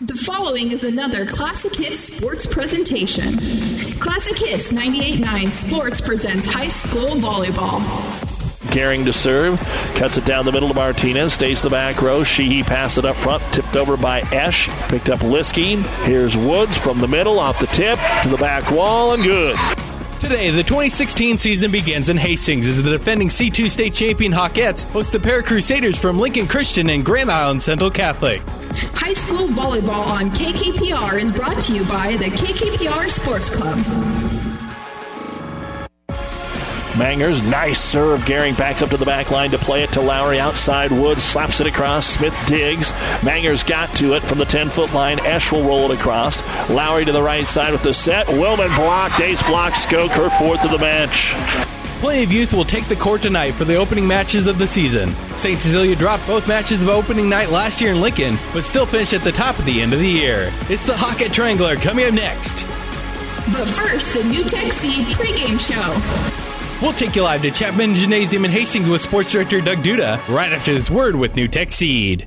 The following is another Classic Hits sports presentation. Classic Hits 98.9 Sports presents high school volleyball. Gehring to serve, cuts it down the middle to Martinez, stays the back row. Sheehy passed it up front, tipped over by Esch, picked up Liskey. Here's Woods from the middle, off the tip to the back wall, and good. Today, the 2016 season begins in Hastings as the defending C2 state champion Hawkettes host the Para Crusaders from Lincoln Christian and Grand Island Central Catholic. High school volleyball on KKPR is brought to you by the KKPR Sports Club. Mangers, nice serve. Gehring backs up to the back line to play it to Lowry outside. Woods slaps it across. Smith digs. Mangers got to it from the 10 foot line. Esch will roll it across. Lowry to the right side with the set. Willman blocked. Ace blocks. Skoke her fourth of the match. Play of youth will take the court tonight for the opening matches of the season. St. Cecilia dropped both matches of opening night last year in Lincoln, but still finished at the top of the end of the year. It's the Hawkette Triangular coming up next. But first, the NuTech Seed pregame show. We'll take you live to Chapman Gymnasium in Hastings with Sports Director Doug Duda right after this word with NuTech Seed.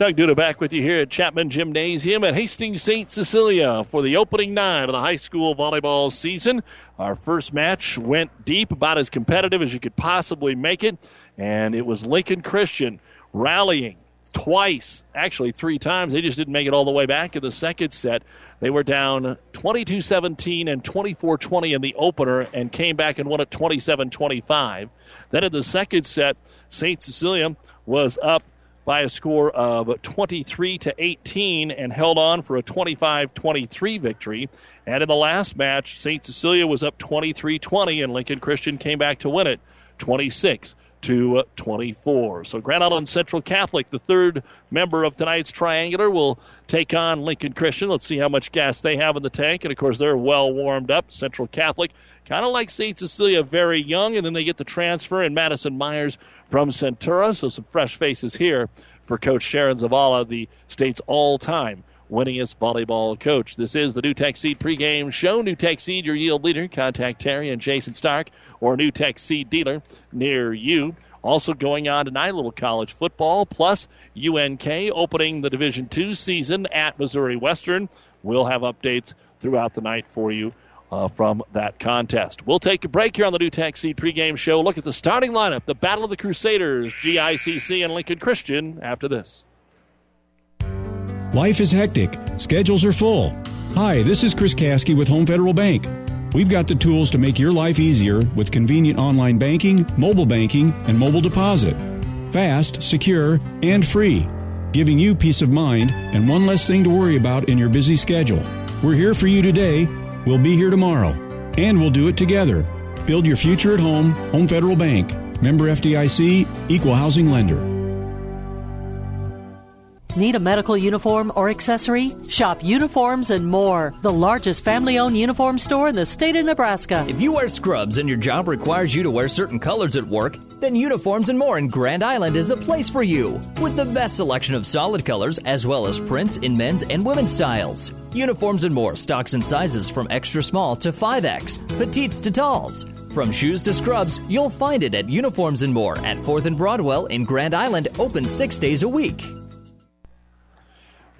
Doug Duda back with you here at Chapman Gymnasium at Hastings St. Cecilia for the opening night of the high school volleyball season. Our first match went deep, about as competitive as you could possibly make it, and it was Lincoln Christian rallying twice, actually three times. They just didn't make it all the way back in the second set. They were down 22 17 and 24 20 in the opener and came back and won it 27 25. Then in the second set, St. Cecilia was up by a score of 23 to 18 and held on for a 25-23 victory. And in the last match, St. Cecilia was up 23-20 and Lincoln Christian came back to win it 26 to 24. So Grand Island Central Catholic, the third member of tonight's triangular, will take on Lincoln Christian. Let's see how much gas they have in the tank. And of course, they're well warmed up. Central Catholic, kind of like St. Cecilia, very young, and then they get the transfer and Madison Myers from Centura. So some fresh faces here for Coach Sharon Zavala, the state's all-time winningest volleyball coach. This is the NuTech Seed pregame show. NuTech Seed, your yield leader. Contact Terry and Jason Stark or NuTech Seed dealer near you. Also going on tonight, a little college football plus UNK opening the Division Two season at Missouri Western. We'll have updates throughout the night for you uh, from that contest. We'll take a break here on the NuTech Seed pregame show. Look at the starting lineup, the Battle of the Crusaders, GICC, and Lincoln Christian after this. Life is hectic, schedules are full. Hi, this is Chris Kasky with Home Federal Bank. We've got the tools to make your life easier with convenient online banking, mobile banking, and mobile deposit. Fast, secure, and free, giving you peace of mind and one less thing to worry about in your busy schedule. We're here for you today We'll be here tomorrow, and we'll do it together. Build your future at home, Home Federal Bank. Member FDIC, Equal Housing Lender. Need a medical uniform or accessory? Shop Uniforms and More, the largest family owned uniform store in the state of Nebraska. If you wear scrubs and your job requires you to wear certain colors at work, then Uniforms and More in Grand Island is a place for you. With the best selection of solid colors as well as prints in men's and women's styles. Uniforms and More stocks and sizes from extra small to 5X, petites to talls. From shoes to scrubs, you'll find it at Uniforms and More at 4th and Broadwell in Grand Island, open six days a week.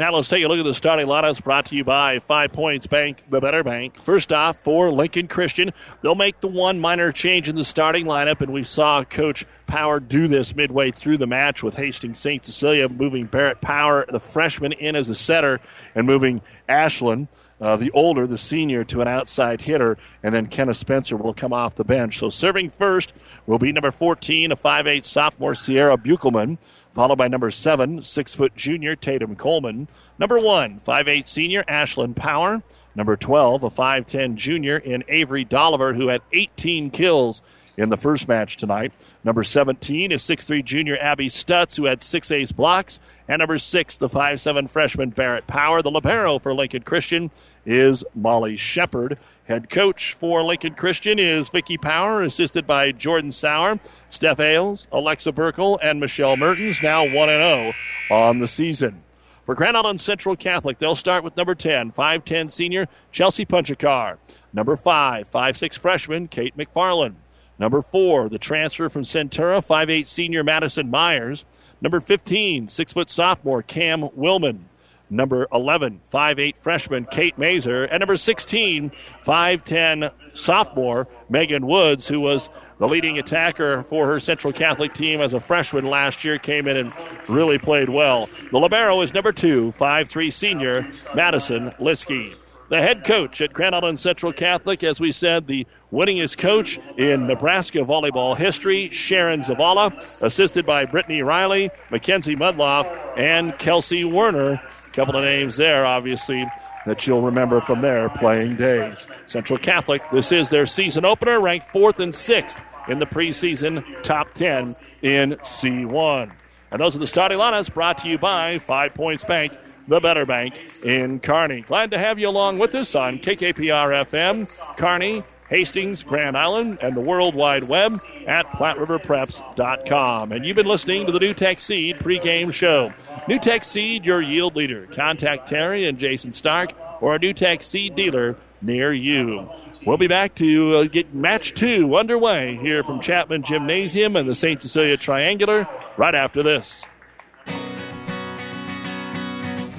Now let's take a look at the starting lineups brought to you by Five Points Bank, the Better Bank. First off, for Lincoln Christian, they'll make the one minor change in the starting lineup, and we saw Coach Power do this midway through the match with Hastings St. Cecilia moving Barrett Power, the freshman, in as a setter, and moving Ashland. Uh, the older, the senior, to an outside hitter, and then Kennedy Spencer will come off the bench. So serving first will be number 14, a 5'8 sophomore, Sierra Buchelman followed by number seven, six foot junior Tatum Coleman. Number one, five-eight senior Ashland Power. Number 12, a 5'10 junior in Avery Dolliver, who had 18 kills in the first match tonight. Number 17 is 6'3 junior Abby Stutz, who had six ace blocks. And number six, the 5'7 freshman Barrett Power. The Libero for Lincoln Christian is Molly Shepard. Head coach for Lincoln Christian is Vicky Power, assisted by Jordan Sauer, Steph Ailes, Alexa Burkle, and Michelle Mertens, now 1 0 on the season. For Grand Island Central Catholic, they'll start with number 10, 5'10 senior Chelsea Punchakar. Number 5, 5'6 freshman Kate McFarland. Number 4, the transfer from Centura, 5'8 senior Madison Myers. Number 15, 6 foot sophomore Cam Willman number 11, 5'8 freshman Kate Mazer, and number 16, 5'10 sophomore Megan Woods, who was the leading attacker for her Central Catholic team as a freshman last year, came in and really played well. The Libero is number 2, 5'3 senior Madison Liskey the head coach at Grand Island Central Catholic, as we said, the winningest coach in Nebraska volleyball history, Sharon Zavala, assisted by Brittany Riley, Mackenzie Mudloff, and Kelsey Werner. A couple of names there, obviously, that you'll remember from their playing days. Central Catholic, this is their season opener, ranked fourth and sixth in the preseason top 10 in C1. And those are the starting lineups brought to you by Five Points Bank the Better Bank in Kearney. Glad to have you along with us on KKPR FM, Kearney, Hastings, Grand Island, and the World Wide Web at PlatteRiverPreps.com. And you've been listening to the NuTech Seed pregame show. NuTech Seed, your yield leader. Contact Terry and Jason Stark or a NuTech Seed dealer near you. We'll be back to uh, get match two underway here from Chapman Gymnasium and the St. Cecilia Triangular right after this.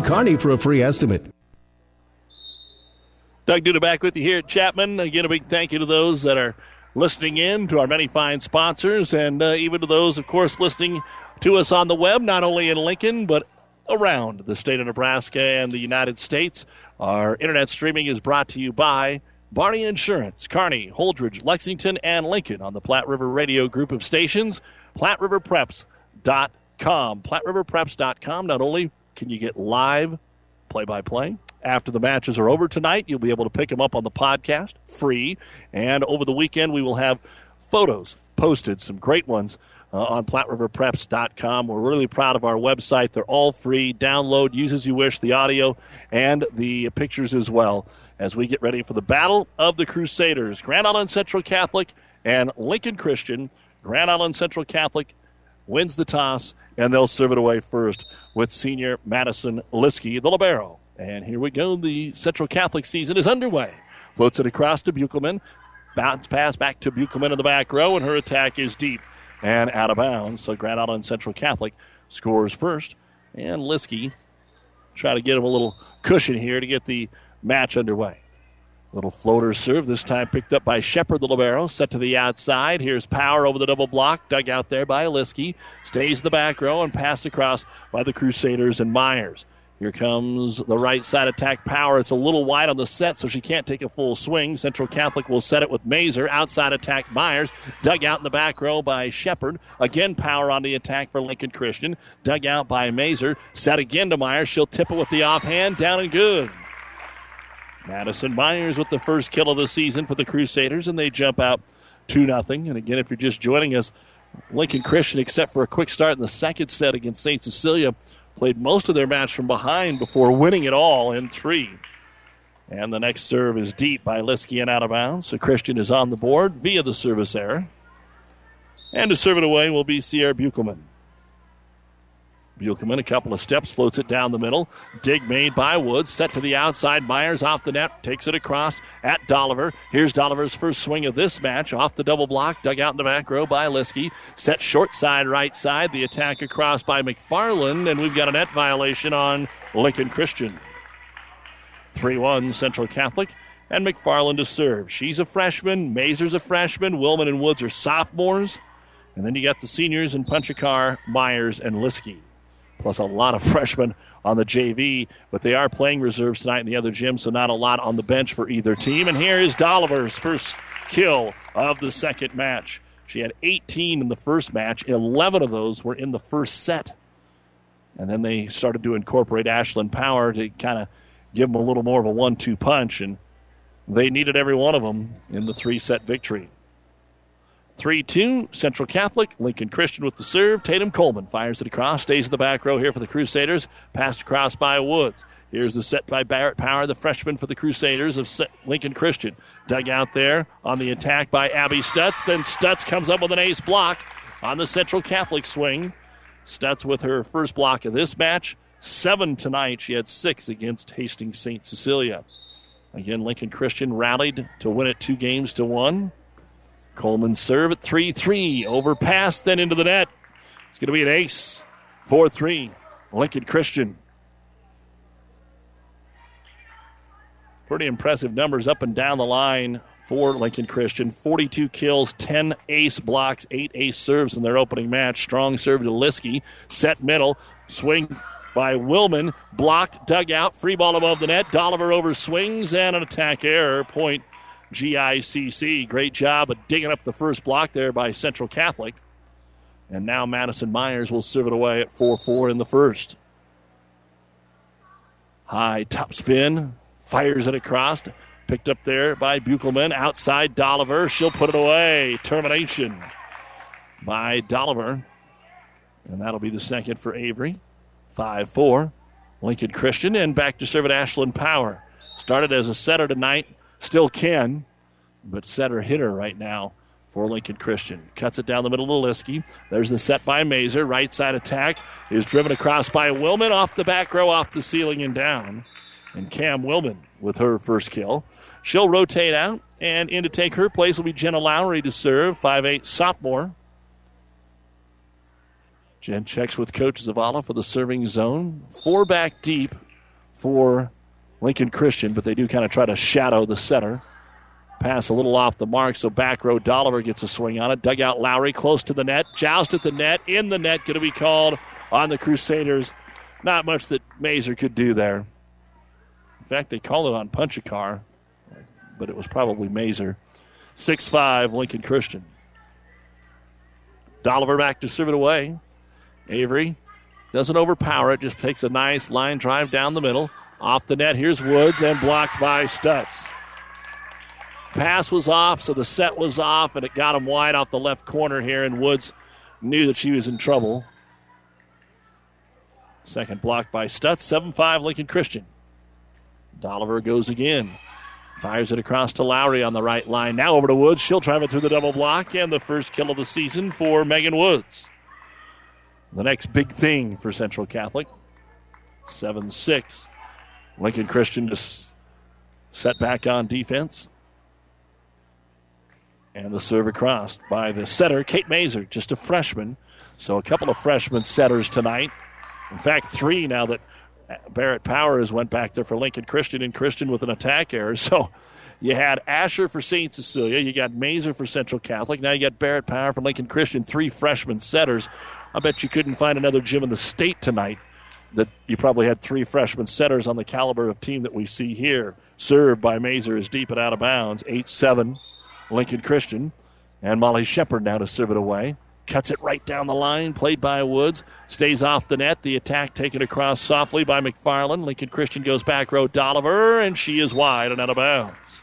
Kearney for a free estimate. Doug Duda back with you here at Chapman. Again, a big thank you to those that are listening in, to our many fine sponsors, and uh, even to those, of course, listening to us on the web, not only in Lincoln, but around the state of Nebraska and the United States. Our internet streaming is brought to you by Barney Insurance, Kearney, Holdrege, Lexington, and Lincoln on the Platte River Radio group of stations, PlatteRiverPreps.com. PlatteRiverPreps.com not only can you get live play by play? After the matches are over tonight, you'll be able to pick them up on the podcast free. And over the weekend, we will have photos posted, some great ones. Uh, on PlatteRiverPreps.com. We're really proud of our website. They're all free. Download, use as you wish, the audio and the pictures as well as we get ready for the Battle of the Crusaders. Grand Island Central Catholic and Lincoln Christian. Grand Island Central Catholic wins the toss, and they'll serve it away first with senior Madison Liskey, the libero. And here we go. The Central Catholic season is underway. Floats it across to Buchelman. Bounce pass back to Buchelman in the back row, and her attack is deep and out of bounds. So Grand Island Central Catholic scores first, and Liskey try to get him a little cushion here to get the match underway. Little floater serve, this time picked up by Shepard, the Libero. Set to the outside. Here's Power over the double block. Dug out there by Liskey. Stays in the back row and passed across by the Crusaders and Myers. Here comes the right side attack power. It's a little wide on the set, so she can't take a full swing. Central Catholic will set it with Mazer. Outside attack Myers. Dug out in the back row by Shepard. Again, power on the attack for Lincoln Christian. Dug out by Mazer. Set again to Myers. She'll tip it with the offhand. Down and good. Madison Myers with the first kill of the season for the Crusaders, and they jump out 2 0. And again, if you're just joining us, Lincoln Christian, except for a quick start in the second set against St. Cecilia, played most of their match from behind before winning it all in three. And the next serve is deep by Liskey and out of bounds. So Christian is on the board via the service error. And to serve it away will be Sierra Buchelman. Buchelman, a couple of steps, floats it down the middle. Dig made by Woods, set to the outside. Myers off the net, takes it across at Dolliver. Here's Dolliver's first swing of this match, off the double block, dug out in the back row by Liskey. Set short side, right side. The attack across by McFarland, and we've got a net violation on Lincoln Christian. 3 1 Central Catholic, and McFarland to serve. She's a freshman, Mazer's a freshman, Willman and Woods are sophomores. And then you got the seniors in Punchakar, Myers, and Liskey plus a lot of freshmen on the JV, but they are playing reserves tonight in the other gym, so not a lot on the bench for either team. And here is Dolliver's first kill of the second match. She had 18 in the first match, 11 of those were in the first set. And then they started to incorporate Ashland Power to kind of give them a little more of a one two punch, and they needed every one of them in the three set victory. 3 2, Central Catholic. Lincoln Christian with the serve. Tatum Coleman fires it across, stays in the back row here for the Crusaders. Passed across by Woods. Here's the set by Barrett Power, the freshman for the Crusaders of Lincoln Christian. Dug out there on the attack by Abby Stutz. Then Stutz comes up with an ace block on the Central Catholic swing. Stutz with her first block of this match. Seven tonight. She had six against Hastings St. Cecilia. Again, Lincoln Christian rallied to win it two games to one. Coleman serve at 3 3. Overpass, then into the net. It's going to be an ace. 4 3. Lincoln Christian. Pretty impressive numbers up and down the line for Lincoln Christian. 42 kills, 10 ace blocks, 8 ace serves in their opening match. Strong serve to Liskey. Set middle. Swing by Willman. Blocked, dug out. Free ball above the net. Dolliver over swings and an attack error. Point GICC. Great job of digging up the first block there by Central Catholic. And now Madison Myers will serve it away at 4 4 in the first. High top spin, fires it across. Picked up there by Buchelman. Outside Dolliver. She'll put it away. Termination by Dolliver. And that'll be the second for Avery. 5 4. Lincoln Christian. And back to serve at Ashland Power. Started as a setter tonight still can, but setter hitter right now for Lincoln Christian. Cuts it down the middle to Liskey. There's the set by Mazer. Right side attack is driven across by Willman off the back row, off the ceiling and down. And Cam Willman with her first kill. She'll rotate out, and in to take her place will be Jenna Lowry to serve, 5'8 sophomore. Jen checks with Coach Zavala for the serving zone. Four back deep for Lincoln Christian, but they do kind of try to shadow the center. Pass a little off the mark, so back row Dolliver gets a swing on it. Dugout Lowry close to the net, joust at the net, in the net, going to be called on the Crusaders. Not much that Mazer could do there. In fact, they called it on Punchakar, but it was probably Mazer. 6 5, Lincoln Christian. Dolliver back to serve it away. Avery doesn't overpower it, just takes a nice line drive down the middle. Off the net, here's Woods and blocked by Stutz. Pass was off, so the set was off, and it got him wide off the left corner here, and Woods knew that she was in trouble. Second block by Stutz, 7 5 Lincoln Christian. Dolliver goes again. Fires it across to Lowry on the right line. Now over to Woods. She'll drive it through the double block, and the first kill of the season for Megan Woods. The next big thing for Central Catholic 7 6. Lincoln Christian just set back on defense. And the serve across by the setter, Kate Mazer, just a freshman. So a couple of freshman setters tonight. In fact, three now that uh, Barrett Powers went back there for Lincoln Christian and Christian with an attack error. So you had Asher for St. Cecilia. You got Mazer for Central Catholic. Now you got Barrett Power for Lincoln Christian. Three freshman setters. I bet you couldn't find another gym in the state tonight that you probably had three freshman setters on the caliber of team that we see here. Served by Mazer is deep and out of bounds. 8 7, Lincoln Christian. And Molly Shepard now to serve it away. Cuts it right down the line, played by Woods. Stays off the net. The attack taken across softly by McFarland. Lincoln Christian goes back row Dolliver, and she is wide and out of bounds.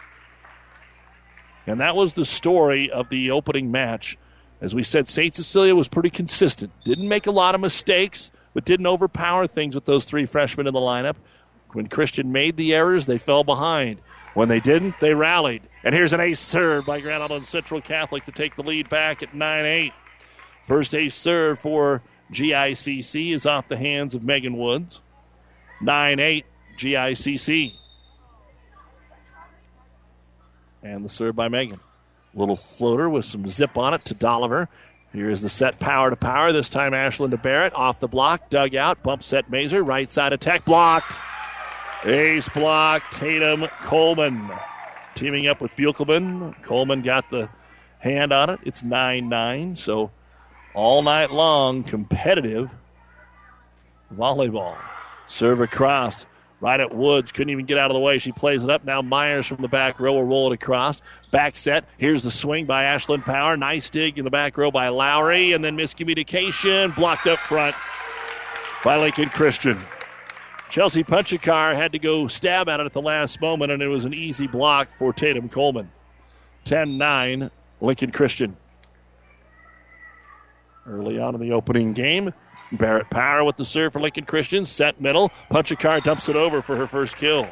And that was the story of the opening match. As we said, St. Cecilia was pretty consistent. Didn't make a lot of mistakes but didn't overpower things with those three freshmen in the lineup. When Christian made the errors, they fell behind. When they didn't, they rallied. And here's an ace serve by Grand Island Central Catholic to take the lead back at 9 8. First ace serve for GICC is off the hands of Megan Woods. 9 8 GICC. And the serve by Megan. Little floater with some zip on it to Dolliver. Here's the set power to power. This time Ashland to Barrett. Off the block, dug out, bump set Mazer. Right side attack blocked. Ace block, Tatum Coleman. Teaming up with Buchelman. Coleman got the hand on it. It's 9 9. So all night long, competitive volleyball. Serve across. Right at Woods. Couldn't even get out of the way. She plays it up. Now Myers from the back row will roll it across. Back set. Here's the swing by Ashland Power. Nice dig in the back row by Lowry. And then miscommunication. Blocked up front by Lincoln Christian. Chelsea Punchakar had to go stab at it at the last moment, and it was an easy block for Tatum Coleman. 10 9, Lincoln Christian. Early on in the opening game, Barrett Power with the serve for Lincoln Christian. Set middle. punch a Punchakar dumps it over for her first kill.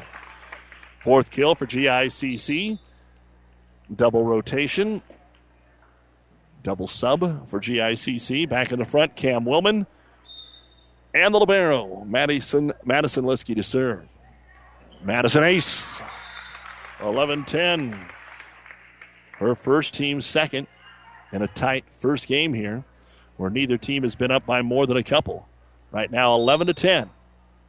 Fourth kill for GICC. Double rotation. Double sub for GICC. Back in the front, Cam Willman. And the Libero, Madison, Madison Liskey to serve. Madison Ace. 11 10. Her first team second in a tight first game here where neither team has been up by more than a couple. Right now, 11 to 10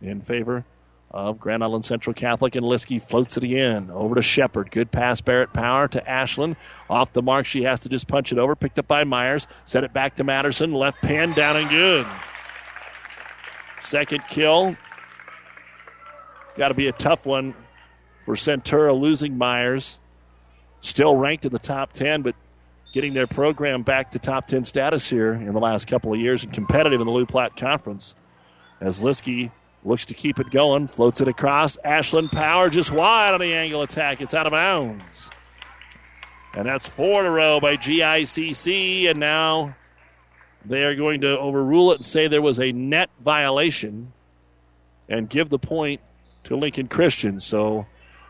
in favor of Grand Island Central Catholic, and Liskey floats it again over to Shepard. Good pass, Barrett Power to Ashland. Off the mark, she has to just punch it over. Picked up by Myers. Set it back to Madison. Left pan down and good. Second kill. Got to be a tough one for Centura losing Myers. Still ranked in the top 10, but getting their program back to top 10 status here in the last couple of years and competitive in the Loup Platte Conference. As Liskey looks to keep it going, floats it across. Ashland Power just wide on the angle attack. It's out of bounds. And that's four in a row by GICC. And now they are going to overrule it and say there was a net violation and give the point to Lincoln Christian. So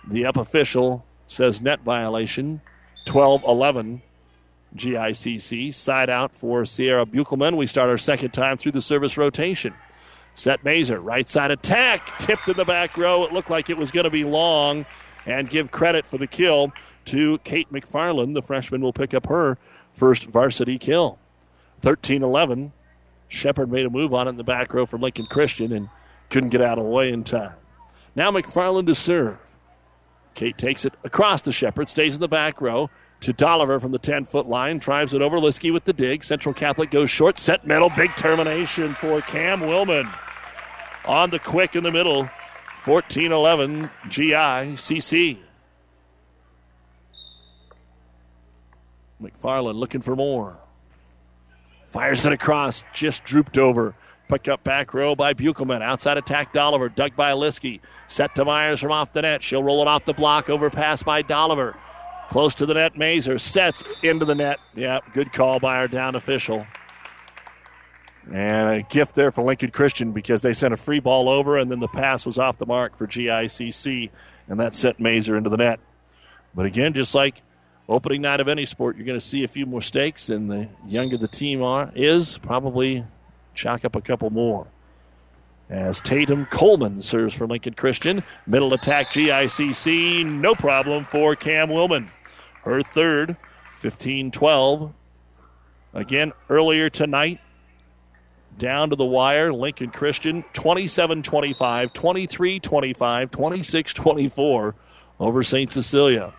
the up official says net violation 12 11 GICC. Side out for Sierra Buchelman. We start our second time through the service rotation. Set Mazer, right side attack, tipped in the back row. It looked like it was going to be long, and give credit for the kill to Kate McFarland. The freshman will pick up her first varsity kill. 13 11. Shepard made a move on it in the back row for Lincoln Christian and couldn't get out of the way in time. Now McFarland to serve. Kate takes it across the Shepard, stays in the back row to Dolliver from the 10 foot line, drives it over. Liskey with the dig. Central Catholic goes short, set middle, big termination for Cam Willman. On the quick in the middle, 14 11 GICC. McFarland looking for more. Fires it across, just drooped over. Picked up back row by Buchelman. Outside attack, Dolliver. Dug by Liskey. Set to Myers from off the net. She'll roll it off the block. Overpass by Dolliver. Close to the net, Mazer sets into the net. Yeah, good call by our down official. And a gift there for Lincoln Christian because they sent a free ball over and then the pass was off the mark for GICC and that sent Mazer into the net. But again, just like opening night of any sport, you're going to see a few more mistakes, and the younger the team are, is, probably chalk up a couple more. As Tatum Coleman serves for Lincoln Christian. Middle attack GICC, no problem for Cam Willman. Her third, 15 12. Again, earlier tonight, down to the wire, Lincoln Christian 27 25, 23 25, 26 24 over St. Cecilia.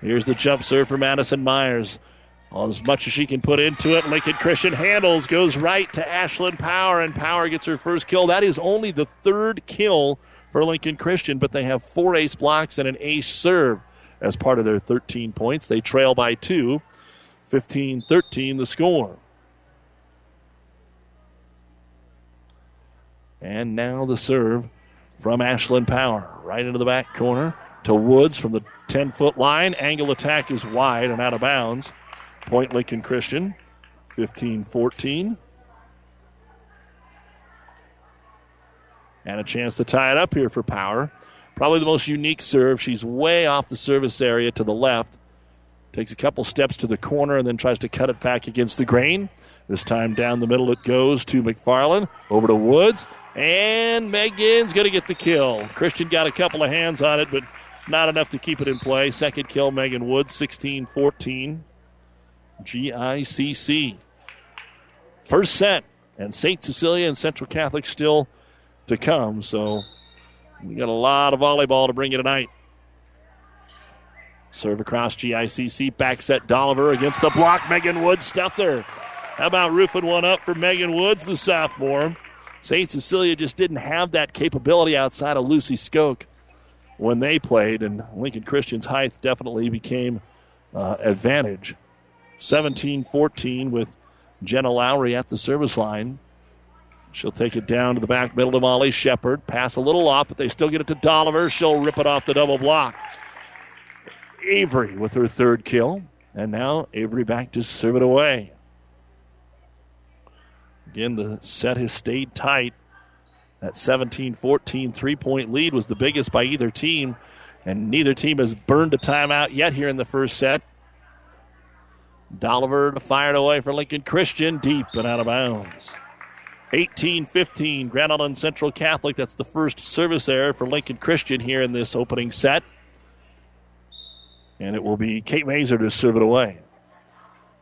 Here's the jump serve for Madison Myers. As much as she can put into it, Lincoln Christian handles, goes right to Ashland Power, and Power gets her first kill. That is only the third kill for Lincoln Christian, but they have four ace blocks and an ace serve as part of their 13 points. They trail by two, 15 13 the score. And now the serve from Ashland Power, right into the back corner to Woods from the 10 foot line. Angle attack is wide and out of bounds. Point Lincoln Christian, 15 14. And a chance to tie it up here for Power. Probably the most unique serve. She's way off the service area to the left. Takes a couple steps to the corner and then tries to cut it back against the grain. This time down the middle it goes to McFarland. Over to Woods. And Megan's going to get the kill. Christian got a couple of hands on it, but not enough to keep it in play. Second kill, Megan Woods, 16 14. GICC. First set. And St. Cecilia and Central Catholic still to come. So we got a lot of volleyball to bring you tonight. Serve across GICC. Back set Dolliver against the block. Megan Woods stuffed her. How about roofing one up for Megan Woods, the sophomore? St. Cecilia just didn't have that capability outside of Lucy Skoke when they played, and Lincoln Christian's height definitely became uh, advantage. 17 14 with Jenna Lowry at the service line. She'll take it down to the back middle to Molly Shepard. Pass a little off, but they still get it to Dolliver. She'll rip it off the double block. Avery with her third kill. And now Avery back to serve it away. Again, the set has stayed tight. That 17 14 three point lead was the biggest by either team, and neither team has burned a timeout yet here in the first set. Dolliver to fire it away for Lincoln Christian, deep and out of bounds. 18 15, Grand Island Central Catholic. That's the first service error for Lincoln Christian here in this opening set. And it will be Kate Mazer to serve it away.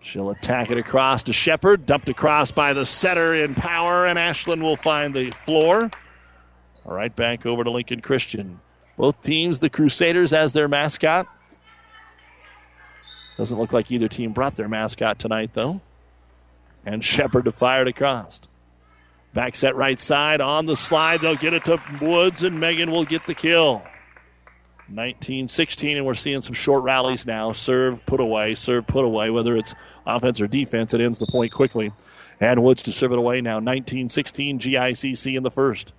She'll attack it across to Shepard, dumped across by the setter in power, and Ashland will find the floor. All right, back over to Lincoln Christian. Both teams, the Crusaders as their mascot. Doesn't look like either team brought their mascot tonight, though. And Shepard to fire it across. Back set right side on the slide. They'll get it to Woods, and Megan will get the kill. 19 16, and we're seeing some short rallies now. Serve, put away, serve, put away. Whether it's offense or defense, it ends the point quickly. And Woods to serve it away now. 19 16, GICC in the first.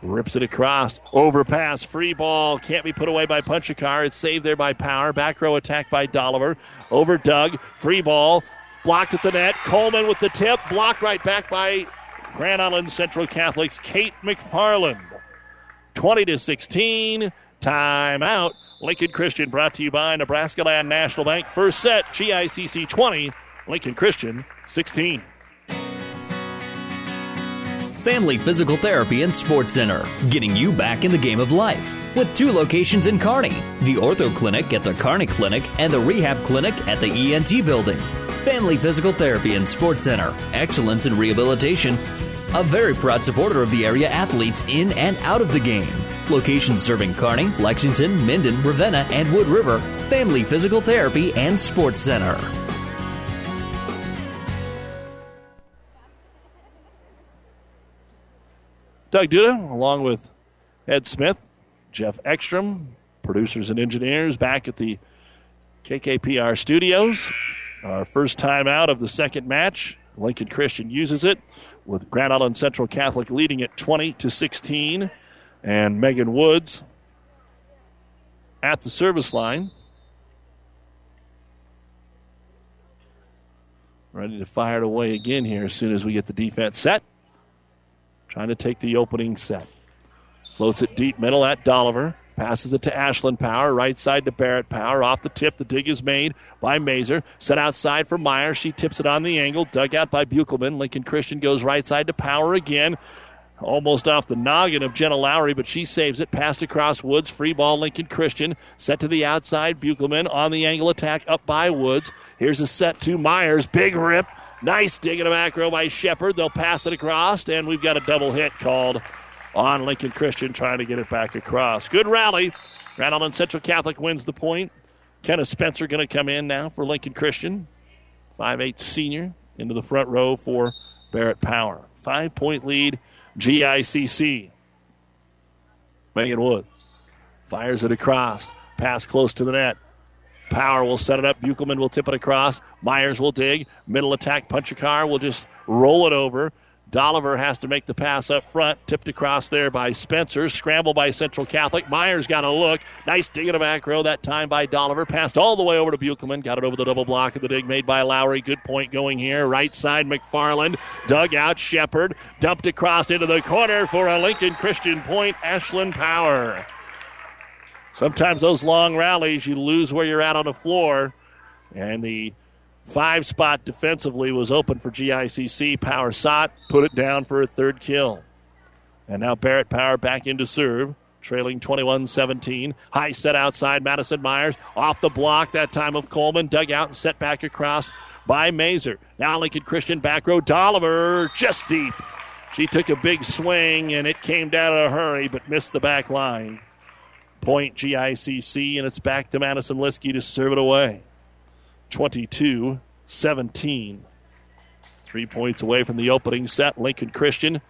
Rips it across. Overpass. Free ball. Can't be put away by Punchakar. It's saved there by Power. Back row attack by Dolliver. Over Doug. Free ball. Blocked at the net. Coleman with the tip. Blocked right back by Grand Island Central Catholic's Kate McFarland. 20 to 16. Timeout. Lincoln Christian brought to you by Nebraska Land National Bank. First set, GICC 20, Lincoln Christian 16. Family Physical Therapy and Sports Center, getting you back in the game of life. With two locations in Kearney the Ortho Clinic at the Kearney Clinic and the Rehab Clinic at the ENT Building. Family Physical Therapy and Sports Center, excellence in rehabilitation. A very proud supporter of the area athletes in and out of the game. Locations serving Kearney, Lexington, Minden, Ravenna, and Wood River. Family Physical Therapy and Sports Center. Doug Duda, along with Ed Smith, Jeff Ekstrom, producers and engineers, back at the KKPR studios. Our first time out of the second match. Lincoln Christian uses it with Grand Island Central Catholic leading it 20 to 16. And Megan Woods at the service line. Ready to fire it away again here as soon as we get the defense set. Trying to take the opening set. Floats it deep middle at Dolliver. Passes it to Ashland Power. Right side to Barrett Power. Off the tip. The dig is made by Mazer. Set outside for Meyer. She tips it on the angle. Dug out by Buchelman. Lincoln Christian goes right side to Power again. Almost off the noggin of Jenna Lowry, but she saves it. Passed across Woods. Free ball, Lincoln Christian. Set to the outside. Buchelman on the angle attack up by Woods. Here's a set to Myers. Big rip. Nice dig in a back by Shepard. They'll pass it across, and we've got a double hit called on Lincoln Christian trying to get it back across. Good rally. Grand Island Central Catholic wins the point. Kennedy Spencer going to come in now for Lincoln Christian. Five-eight senior into the front row for Barrett Power. Five point lead, GICC. Megan Wood fires it across. Pass close to the net. Power will set it up. Buchelman will tip it across. Myers will dig. Middle attack. Punchakar will just roll it over. Dolliver has to make the pass up front. Tipped across there by Spencer. Scramble by Central Catholic. Myers got a look. Nice dig in the back row that time by Dolliver. Passed all the way over to Buchelman. Got it over the double block of the dig made by Lowry. Good point going here. Right side McFarland. Dug out Shepard. Dumped across into the corner for a Lincoln Christian point. Ashland Power. Sometimes those long rallies, you lose where you're at on the floor. And the five spot defensively was open for GICC. Power Sot put it down for a third kill. And now Barrett Power back into serve, trailing 21 17. High set outside Madison Myers. Off the block that time of Coleman. Dug out and set back across by Mazer. Now Lincoln Christian back row. Dolliver just deep. She took a big swing and it came down in a hurry but missed the back line. Point GICC, and it's back to Madison Liskey to serve it away. 22 17. Three points away from the opening set. Lincoln Christian,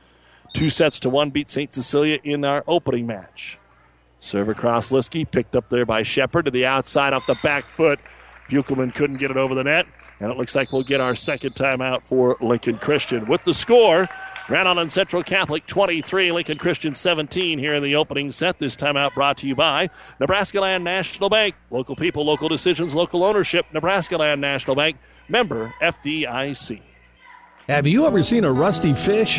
two sets to one, beat St. Cecilia in our opening match. Serve across Liskey, picked up there by Shepard to the outside off the back foot. Buchelman couldn't get it over the net, and it looks like we'll get our second timeout for Lincoln Christian. With the score, Grand Island Central Catholic 23, Lincoln Christian 17 here in the opening set. This timeout brought to you by Nebraska Land National Bank. Local people, local decisions, local ownership. Nebraska Land National Bank, member FDIC. Have you ever seen a rusty fish?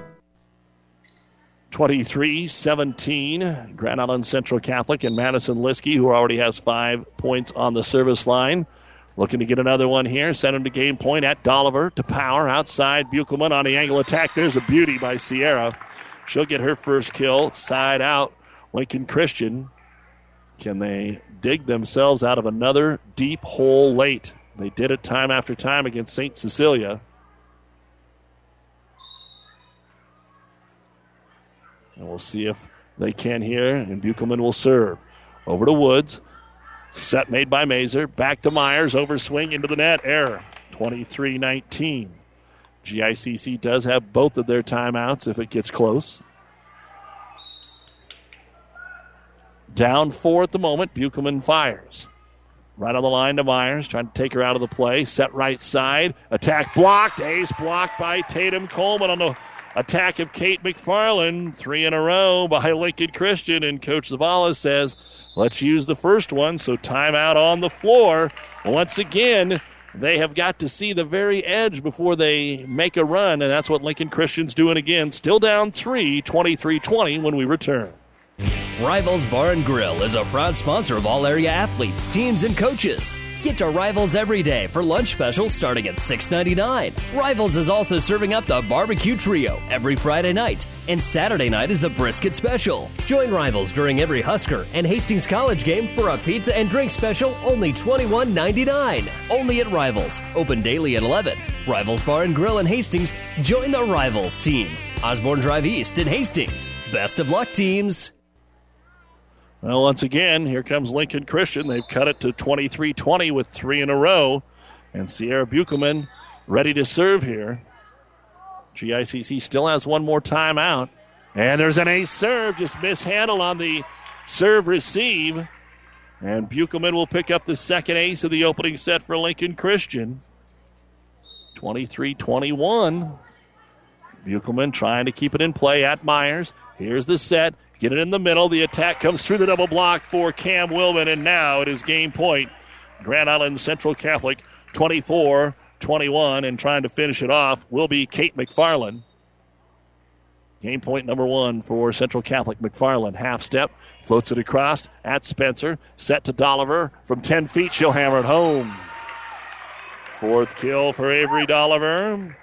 23 17. Grand Island Central Catholic and Madison Liskey, who already has five points on the service line. Looking to get another one here. Send him to game point at Dolliver to power outside. Buchelman on the angle attack. There's a beauty by Sierra. She'll get her first kill. Side out. Lincoln Christian. Can they dig themselves out of another deep hole late? They did it time after time against St. Cecilia. And we'll see if they can here. And Buchelman will serve. Over to Woods. Set made by Mazer. Back to Myers. Overswing into the net. Error. 23 19. GICC does have both of their timeouts if it gets close. Down four at the moment. Buchelman fires. Right on the line to Myers, trying to take her out of the play. Set right side. Attack blocked. Ace blocked by Tatum Coleman on the attack of Kate McFarland. Three in a row by Lincoln Christian. And Coach Zavala says, let's use the first one. So timeout on the floor. Once again, they have got to see the very edge before they make a run. And that's what Lincoln Christian's doing again. Still down three, 23 20 when we return. Rivals Bar and Grill is a proud sponsor of all area athletes, teams, and coaches. Get to Rivals every day for lunch specials starting at $6.99. Rivals is also serving up the barbecue trio every Friday night, and Saturday night is the brisket special. Join Rivals during every Husker and Hastings College game for a pizza and drink special only $21.99. Only at Rivals, open daily at 11. Rivals Bar and Grill in Hastings. Join the Rivals team. Osborne Drive East in Hastings. Best of luck, teams. Well, once again, here comes Lincoln Christian. They've cut it to 23 20 with three in a row. And Sierra Buchelman ready to serve here. GICC still has one more timeout. And there's an ace serve, just mishandled on the serve receive. And Buchelman will pick up the second ace of the opening set for Lincoln Christian. 23 21. Buchelman trying to keep it in play at Myers. Here's the set. Get it in the middle. The attack comes through the double block for Cam Willman, and now it is game point. Grand Island Central Catholic 24 21, and trying to finish it off will be Kate McFarland. Game point number one for Central Catholic McFarland. Half step, floats it across at Spencer. Set to Dolliver. From 10 feet, she'll hammer it home. Fourth kill for Avery Dolliver.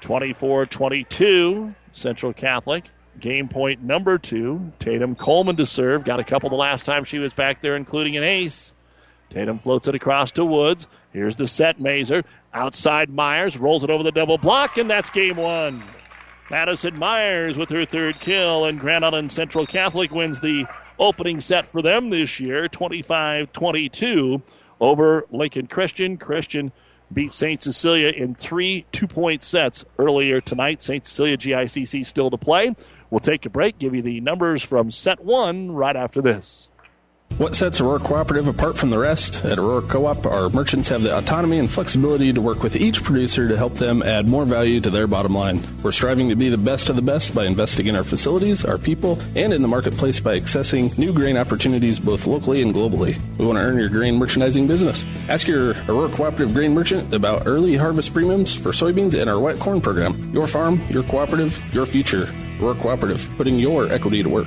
24 22, Central Catholic. Game point number two. Tatum Coleman to serve. Got a couple the last time she was back there, including an ace. Tatum floats it across to Woods. Here's the set, Mazer. Outside Myers. Rolls it over the double block, and that's game one. Madison Myers with her third kill, and Grand Island Central Catholic wins the opening set for them this year 25 22 over Lincoln Christian. Christian beat St. Cecilia in three two point sets earlier tonight. St. Cecilia GICC still to play. We'll take a break, give you the numbers from set one right after this. What sets Aurora Cooperative apart from the rest? At Aurora Co-op, our merchants have the autonomy and flexibility to work with each producer to help them add more value to their bottom line. We're striving to be the best of the best by investing in our facilities, our people, and in the marketplace by accessing new grain opportunities both locally and globally. We want to earn your grain merchandising business. Ask your Aurora Cooperative grain merchant about early harvest premiums for soybeans and our wet corn program. Your farm, your cooperative, your future. Aurora Cooperative, putting your equity to work.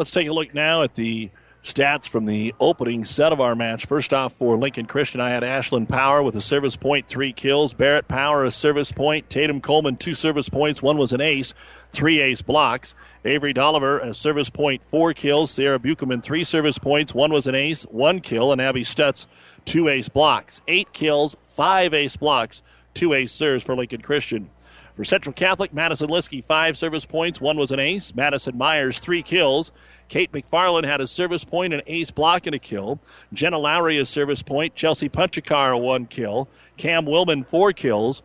Let's take a look now at the stats from the opening set of our match. First off, for Lincoln Christian, I had Ashlyn Power with a service point, three kills. Barrett Power, a service point. Tatum Coleman, two service points. One was an ace, three ace blocks. Avery Dolliver, a service point, four kills. Sierra Buchelman, three service points. One was an ace, one kill. And Abby Stutz, two ace blocks. Eight kills, five ace blocks, two ace serves for Lincoln Christian. For Central Catholic, Madison Liskey, five service points. One was an ace. Madison Myers, three kills. Kate McFarland had a service point, an ace block, and a kill. Jenna Lowry, a service point. Chelsea Punchakar, one kill. Cam Willman, four kills.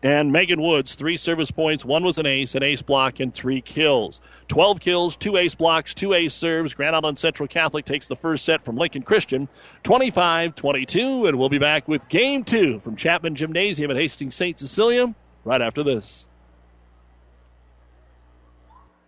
And Megan Woods, three service points. One was an ace, an ace block, and three kills. 12 kills, two ace blocks, two ace serves. Grand Island Central Catholic takes the first set from Lincoln Christian, 25 22. And we'll be back with game two from Chapman Gymnasium at Hastings St. Cecilia right after this.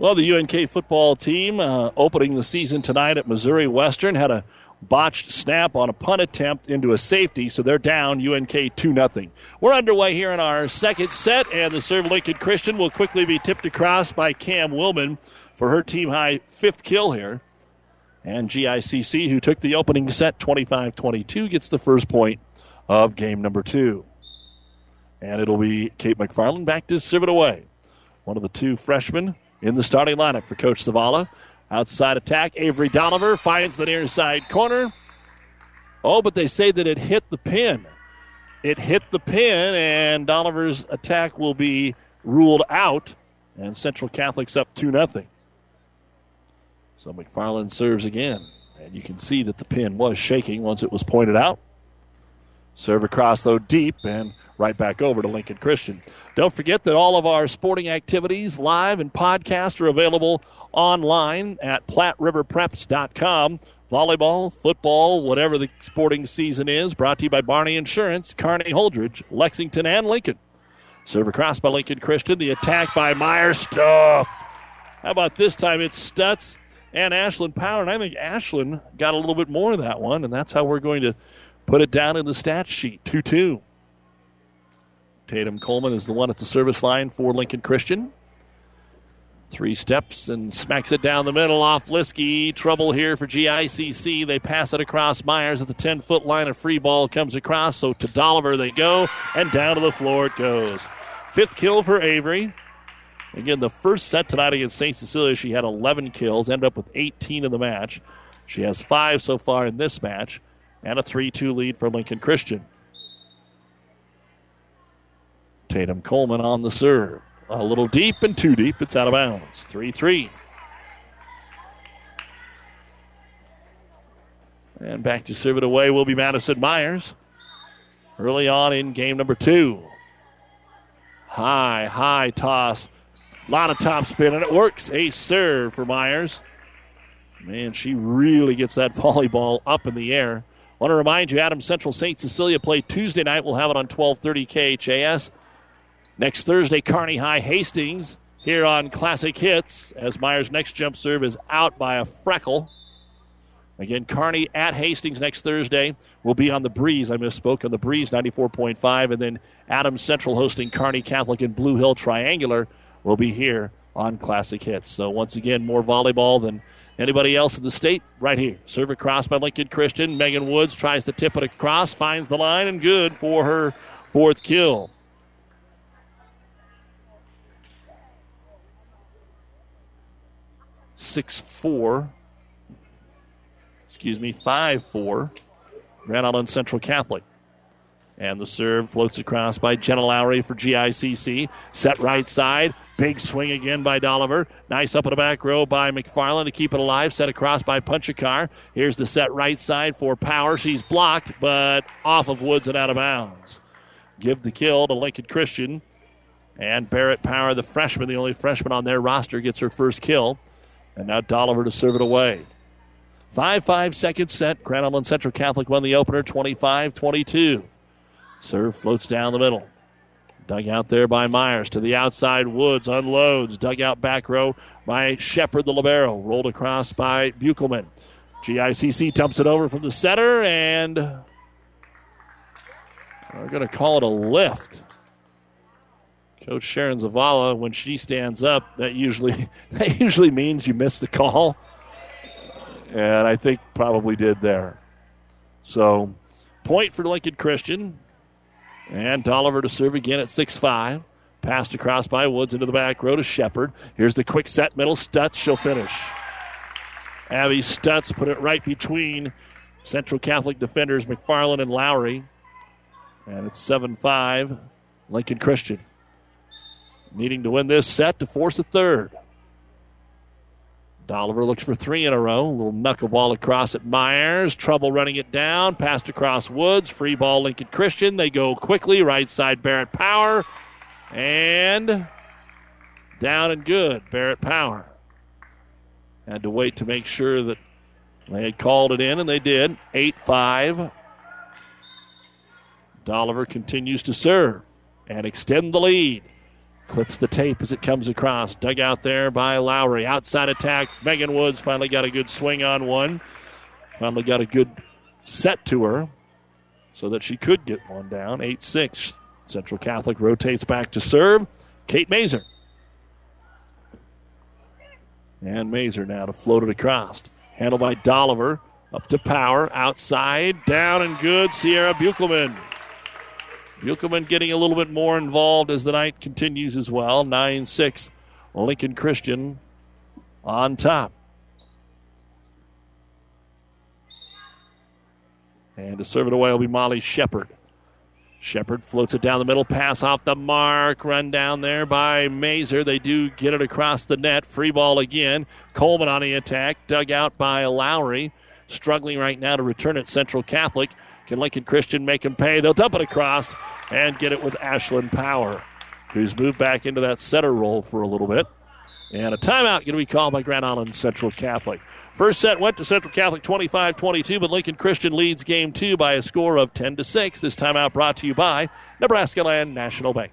Well, the UNK football team uh, opening the season tonight at Missouri Western had a botched snap on a punt attempt into a safety, so they're down UNK 2 0. We're underway here in our second set, and the serve Lincoln Christian will quickly be tipped across by Cam Willman for her team high fifth kill here. And GICC, who took the opening set 25 22, gets the first point of game number two. And it'll be Kate McFarland back to serve it away. One of the two freshmen in the starting lineup for Coach Zavala. Outside attack, Avery Dolliver finds the near side corner. Oh, but they say that it hit the pin. It hit the pin, and Dolliver's attack will be ruled out, and Central Catholic's up 2 0. So McFarland serves again, and you can see that the pin was shaking once it was pointed out. Serve across, though, deep, and right back over to Lincoln Christian. Don't forget that all of our sporting activities, live and podcast, are available online at PlatteRiverPreps.com. Volleyball, football, whatever the sporting season is, brought to you by Barney Insurance, Kearney Holdrege, Lexington, and Lincoln. Serve across by Lincoln Christian. The attack by Meyer stuffed. How about this time? It's Stutz and Ashlyn Power, and I think Ashlyn got a little bit more of that one, and that's how we're going to put it down in the stat sheet 2 2. Tatum Coleman is the one at the service line for Lincoln Christian. Three steps and smacks it down the middle off Liskey. Trouble here for GICC. They pass it across Myers at the 10 foot line. A free ball comes across. So to Dolliver they go, and down to the floor it goes. Fifth kill for Avery. Again, the first set tonight against St. Cecilia, she had 11 kills, ended up with 18 in the match. She has five so far in this match, and a 3 2 lead for Lincoln Christian. Tatum Coleman on the serve. a little deep and too deep. It's out of bounds. 3 3. And back to serve it away will be Madison Myers. Early on in game number two. High, high toss. A lot of top spin, and it works. A serve for Myers. Man, she really gets that volleyball up in the air. Want to remind you, Adam Central St. Cecilia play Tuesday night. We'll have it on 1230 KHAS. Next Thursday, Kearney High Hastings here on Classic Hits as Myers' next jump serve is out by a freckle. Again, Kearney at Hastings next Thursday will be on the Breeze. I misspoke on the Breeze 94.5. And then Adams Central hosting Kearney Catholic and Blue Hill Triangular will be here on Classic Hits. So, once again, more volleyball than anybody else in the state right here. Serve across by Lincoln Christian. Megan Woods tries to tip it across, finds the line, and good for her fourth kill. Six four excuse me, 5 4. Grand Island Central Catholic. And the serve floats across by Jenna Lowry for GICC. Set right side. Big swing again by Dolliver. Nice up in the back row by McFarland to keep it alive. Set across by Punchakar. Here's the set right side for Power. She's blocked, but off of Woods and out of bounds. Give the kill to Lincoln Christian. And Barrett Power, the freshman, the only freshman on their roster, gets her first kill. And now Dolliver to serve it away. 5 5 second set. Grand Central Catholic won the opener 25 22. Serve floats down the middle. Dug out there by Myers to the outside. Woods unloads. Dug out back row by Shepard, the Libero. Rolled across by Buchelman. GICC dumps it over from the center, and we're going to call it a lift. Coach Sharon Zavala, when she stands up, that usually that usually means you miss the call and I think probably did there. So, point for Lincoln Christian. And Dolliver to serve again at 6 5. Passed across by Woods into the back row to Shepard. Here's the quick set middle. Stutz, she'll finish. Abby Stutz put it right between Central Catholic defenders McFarland and Lowry. And it's 7 5. Lincoln Christian needing to win this set to force a third. Dolliver looks for three in a row. A little knuckleball across at Myers. Trouble running it down. Passed across Woods. Free ball Lincoln Christian. They go quickly. Right side Barrett Power. And down and good. Barrett Power. Had to wait to make sure that they had called it in, and they did. 8 5. Dolliver continues to serve and extend the lead. Clips the tape as it comes across. Dug out there by Lowry. Outside attack. Megan Woods finally got a good swing on one. Finally got a good set to her so that she could get one down. 8 6. Central Catholic rotates back to serve. Kate Mazer. And Mazer now to float it across. Handled by Dolliver. Up to power. Outside. Down and good. Sierra Buchelman. Buchelman getting a little bit more involved as the night continues as well. 9 6. Lincoln Christian on top. And to serve it away will be Molly Shepard. Shepard floats it down the middle, pass off the mark, run down there by Mazer. They do get it across the net. Free ball again. Coleman on the attack, dug out by Lowry. Struggling right now to return it. Central Catholic. Can Lincoln Christian make him pay? They'll dump it across and get it with Ashlyn Power, who's moved back into that center role for a little bit. And a timeout going to be called by Grand Island Central Catholic. First set went to Central Catholic 25 22, but Lincoln Christian leads game two by a score of 10 to 6. This timeout brought to you by Nebraska Land National Bank.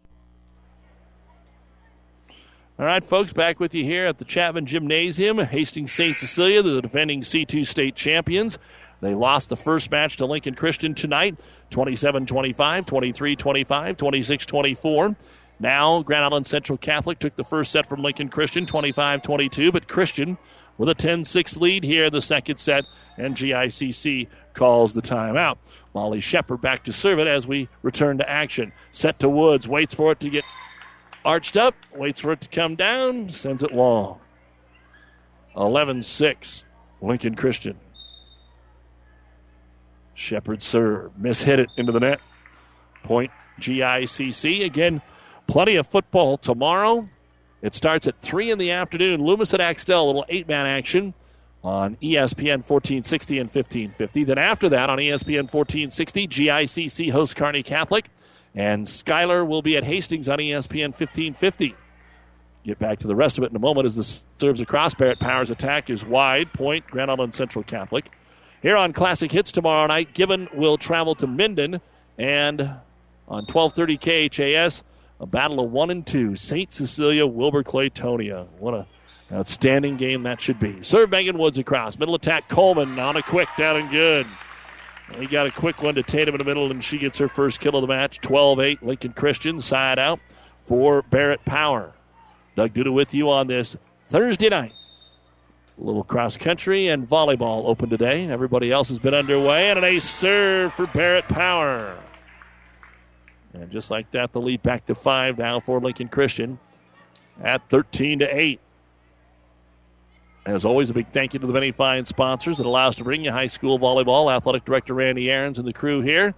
All right, folks, back with you here at the Chapman Gymnasium. Hastings St. Cecilia, the defending C2 state champions. They lost the first match to Lincoln Christian tonight 27 25, 23 25, 26 24. Now, Grand Island Central Catholic took the first set from Lincoln Christian, 25 22, but Christian with a 10 6 lead here in the second set, and GICC calls the timeout. Molly Shepard back to serve it as we return to action. Set to Woods, waits for it to get arched up, waits for it to come down, sends it long. 11 6, Lincoln Christian. Shepard serve, mishit it into the net. Point GICC. Again, plenty of football tomorrow. It starts at 3 in the afternoon. Loomis at Axtell, a little eight man action on ESPN 1460 and 1550. Then after that, on ESPN 1460, GICC hosts Kearney Catholic. And Schuyler will be at Hastings on ESPN 1550. Get back to the rest of it in a moment as this serves across. Barrett Powers' attack is wide. Point, Grand Island Central Catholic. Here on Classic Hits tomorrow night, Gibbon will travel to Minden. And on 1230 KHAS, a battle of one and two. St. Cecilia, Wilber-Clatonia. What a outstanding game that should be. Serve Megan Woods across. Middle attack Coleman on a quick down and good. We got a quick one to Tatum in the middle, and she gets her first kill of the match. 12 8, Lincoln Christian side out for Barrett Power. Doug Duda with you on this Thursday night. A little cross country and volleyball open today. Everybody else has been underway, and an ace serve for Barrett Power. And just like that, the lead back to five now for Lincoln Christian at 13 to 8. As always, a big thank you to the many fine sponsors that allow us to bring you high school volleyball. Athletic Director Randy Aarons and the crew here.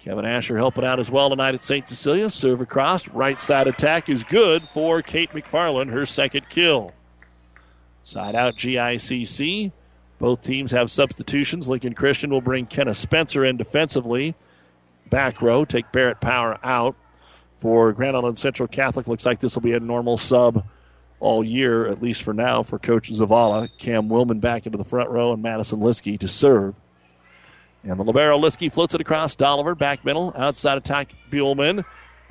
Kevin Asher helping out as well tonight at St. Cecilia. Serve across. Right side attack is good for Kate McFarland, her second kill. Side out GICC. Both teams have substitutions. Lincoln Christian will bring Kenna Spencer in defensively. Back row, take Barrett Power out. For Grand Island Central Catholic, looks like this will be a normal sub all year, at least for now, for Coach Zavala. Cam Willman back into the front row and Madison Liskey to serve. And the Libero Liskey floats it across Dolliver, back middle, outside attack Buchelman.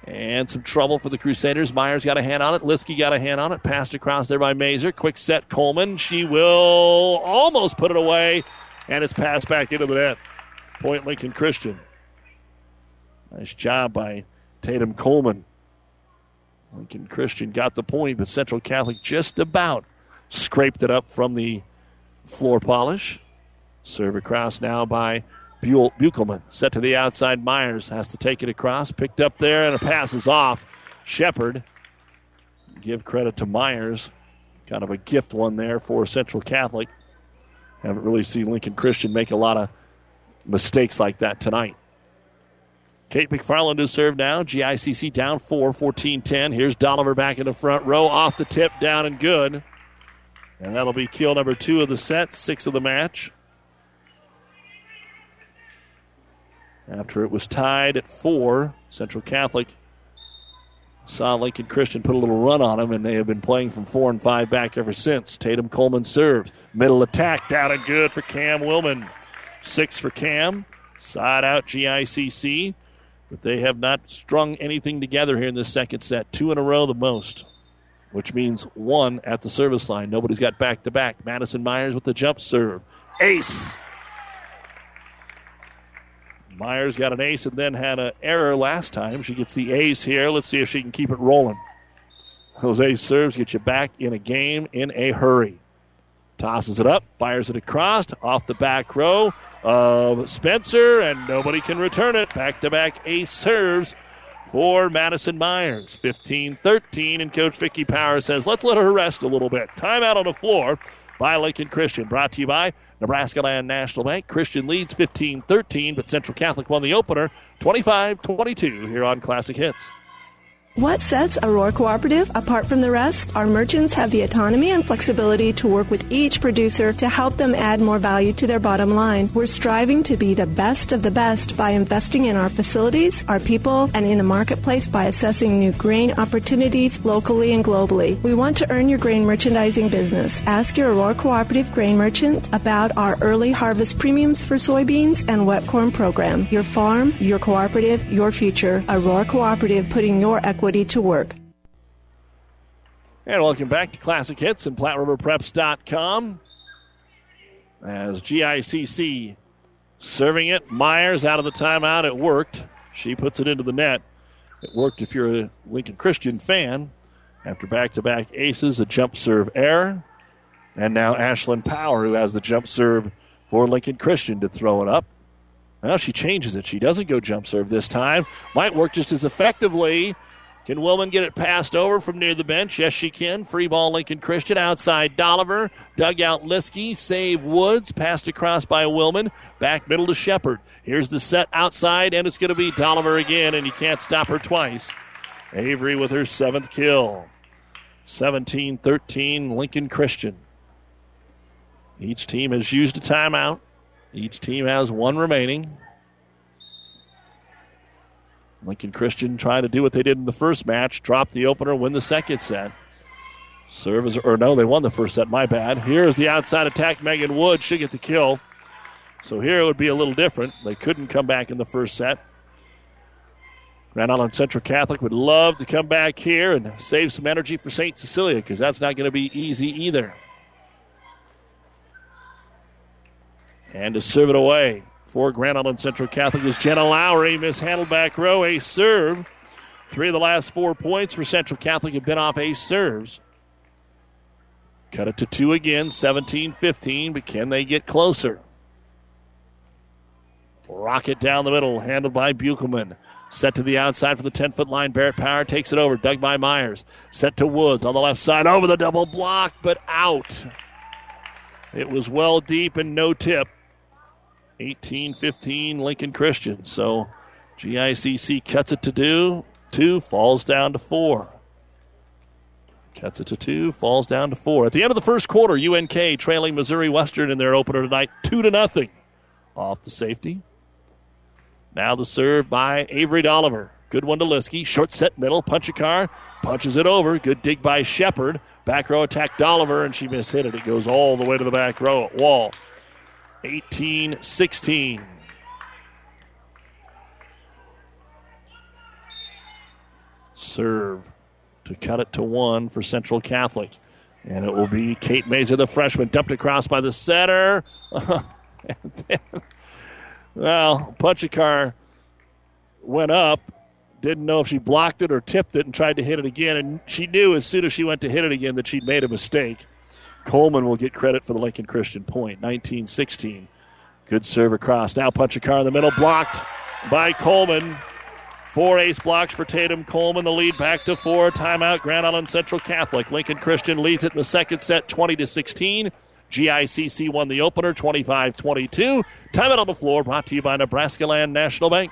And some trouble for the Crusaders. Myers got a hand on it. Liskey got a hand on it. Passed across there by Mazer. Quick set Coleman. She will almost put it away. And it's passed back into the net. Point Lincoln Christian. Nice job by Tatum Coleman. Lincoln Christian got the point, but Central Catholic just about scraped it up from the floor polish. Serve across now by Buchelman. Set to the outside. Myers has to take it across. Picked up there, and a pass is off. Shepard. Give credit to Myers. Kind of a gift one there for Central Catholic. Haven't really seen Lincoln Christian make a lot of mistakes like that tonight. Kate McFarland is serve now. GICC down 4, 14 10. Here's Dolliver back in the front row. Off the tip, down and good. And that'll be kill number two of the set, six of the match. After it was tied at four, Central Catholic saw Lincoln Christian put a little run on them, and they have been playing from four and five back ever since. Tatum Coleman serves. Middle attack, down and good for Cam Willman. Six for Cam. Side out GICC. But they have not strung anything together here in this second set. Two in a row, the most, which means one at the service line. Nobody's got back to back. Madison Myers with the jump serve. Ace. Myers got an ace and then had an error last time. She gets the ace here. Let's see if she can keep it rolling. Those ace serves get you back in a game in a hurry. Tosses it up, fires it across, off the back row of Spencer, and nobody can return it. Back to back ace serves for Madison Myers. 15 13, and Coach Vicky Power says, let's let her rest a little bit. Timeout on the floor by Lincoln Christian. Brought to you by Nebraska Land National Bank. Christian leads 15 13, but Central Catholic won the opener 25 22 here on Classic Hits. What sets Aurora Cooperative apart from the rest? Our merchants have the autonomy and flexibility to work with each producer to help them add more value to their bottom line. We're striving to be the best of the best by investing in our facilities, our people, and in the marketplace by assessing new grain opportunities locally and globally. We want to earn your grain merchandising business. Ask your Aurora Cooperative grain merchant about our early harvest premiums for soybeans and wet corn program. Your farm, your cooperative, your future. Aurora Cooperative putting your equity to work. And welcome back to Classic Hits and PlatteRiverPreps.com. As GICC serving it, Myers out of the timeout. It worked. She puts it into the net. It worked if you're a Lincoln Christian fan. After back to back aces, a jump serve error. And now Ashlyn Power, who has the jump serve for Lincoln Christian to throw it up. Now she changes it. She doesn't go jump serve this time. Might work just as effectively. Can Willman get it passed over from near the bench? Yes, she can. Free ball, Lincoln Christian. Outside, Dolliver. Dugout, Liskey. Save Woods. Passed across by Willman. Back middle to Shepard. Here's the set outside, and it's going to be Dolliver again, and you can't stop her twice. Avery with her seventh kill. 17 13, Lincoln Christian. Each team has used a timeout. Each team has one remaining. Lincoln Christian trying to do what they did in the first match drop the opener, win the second set. Serve or no, they won the first set. My bad. Here's the outside attack. Megan Wood should get the kill. So here it would be a little different. They couldn't come back in the first set. Grand Island Central Catholic would love to come back here and save some energy for St. Cecilia because that's not going to be easy either. And to serve it away for Grand Island Central Catholic is Jenna Lowry. Mishandled back row, a serve. Three of the last four points for Central Catholic have been off ace serves. Cut it to two again, 17 15, but can they get closer? Rocket down the middle, handled by Buchelman. Set to the outside for the 10 foot line. Barrett Power takes it over. Dug by Myers. Set to Woods on the left side. Over the double block, but out. It was well deep and no tip. 18 15 Lincoln Christian. So GICC cuts it to do. Two falls down to four. Cuts it to two, falls down to four. At the end of the first quarter, UNK trailing Missouri Western in their opener tonight, two to nothing. Off the safety. Now the serve by Avery Dolliver. Good one to Liskey. Short set middle. Punchakar. Punches it over. Good dig by Shepard. Back row attack Dolliver, and she mishit it. It goes all the way to the back row at wall. 18 16. Serve to cut it to one for Central Catholic. And it will be Kate Mazer, the freshman, dumped across by the setter. well, Punchakar went up, didn't know if she blocked it or tipped it, and tried to hit it again. And she knew as soon as she went to hit it again that she'd made a mistake. Coleman will get credit for the Lincoln Christian point, 19 16. Good serve across. Now Punchakar in the middle, blocked by Coleman. Four ace blocks for Tatum Coleman. The lead back to four. Timeout. Grand Island Central Catholic. Lincoln Christian leads it in the second set, 20 to 16. GICC won the opener, 25-22. Timeout on the floor. Brought to you by Nebraska Land National Bank.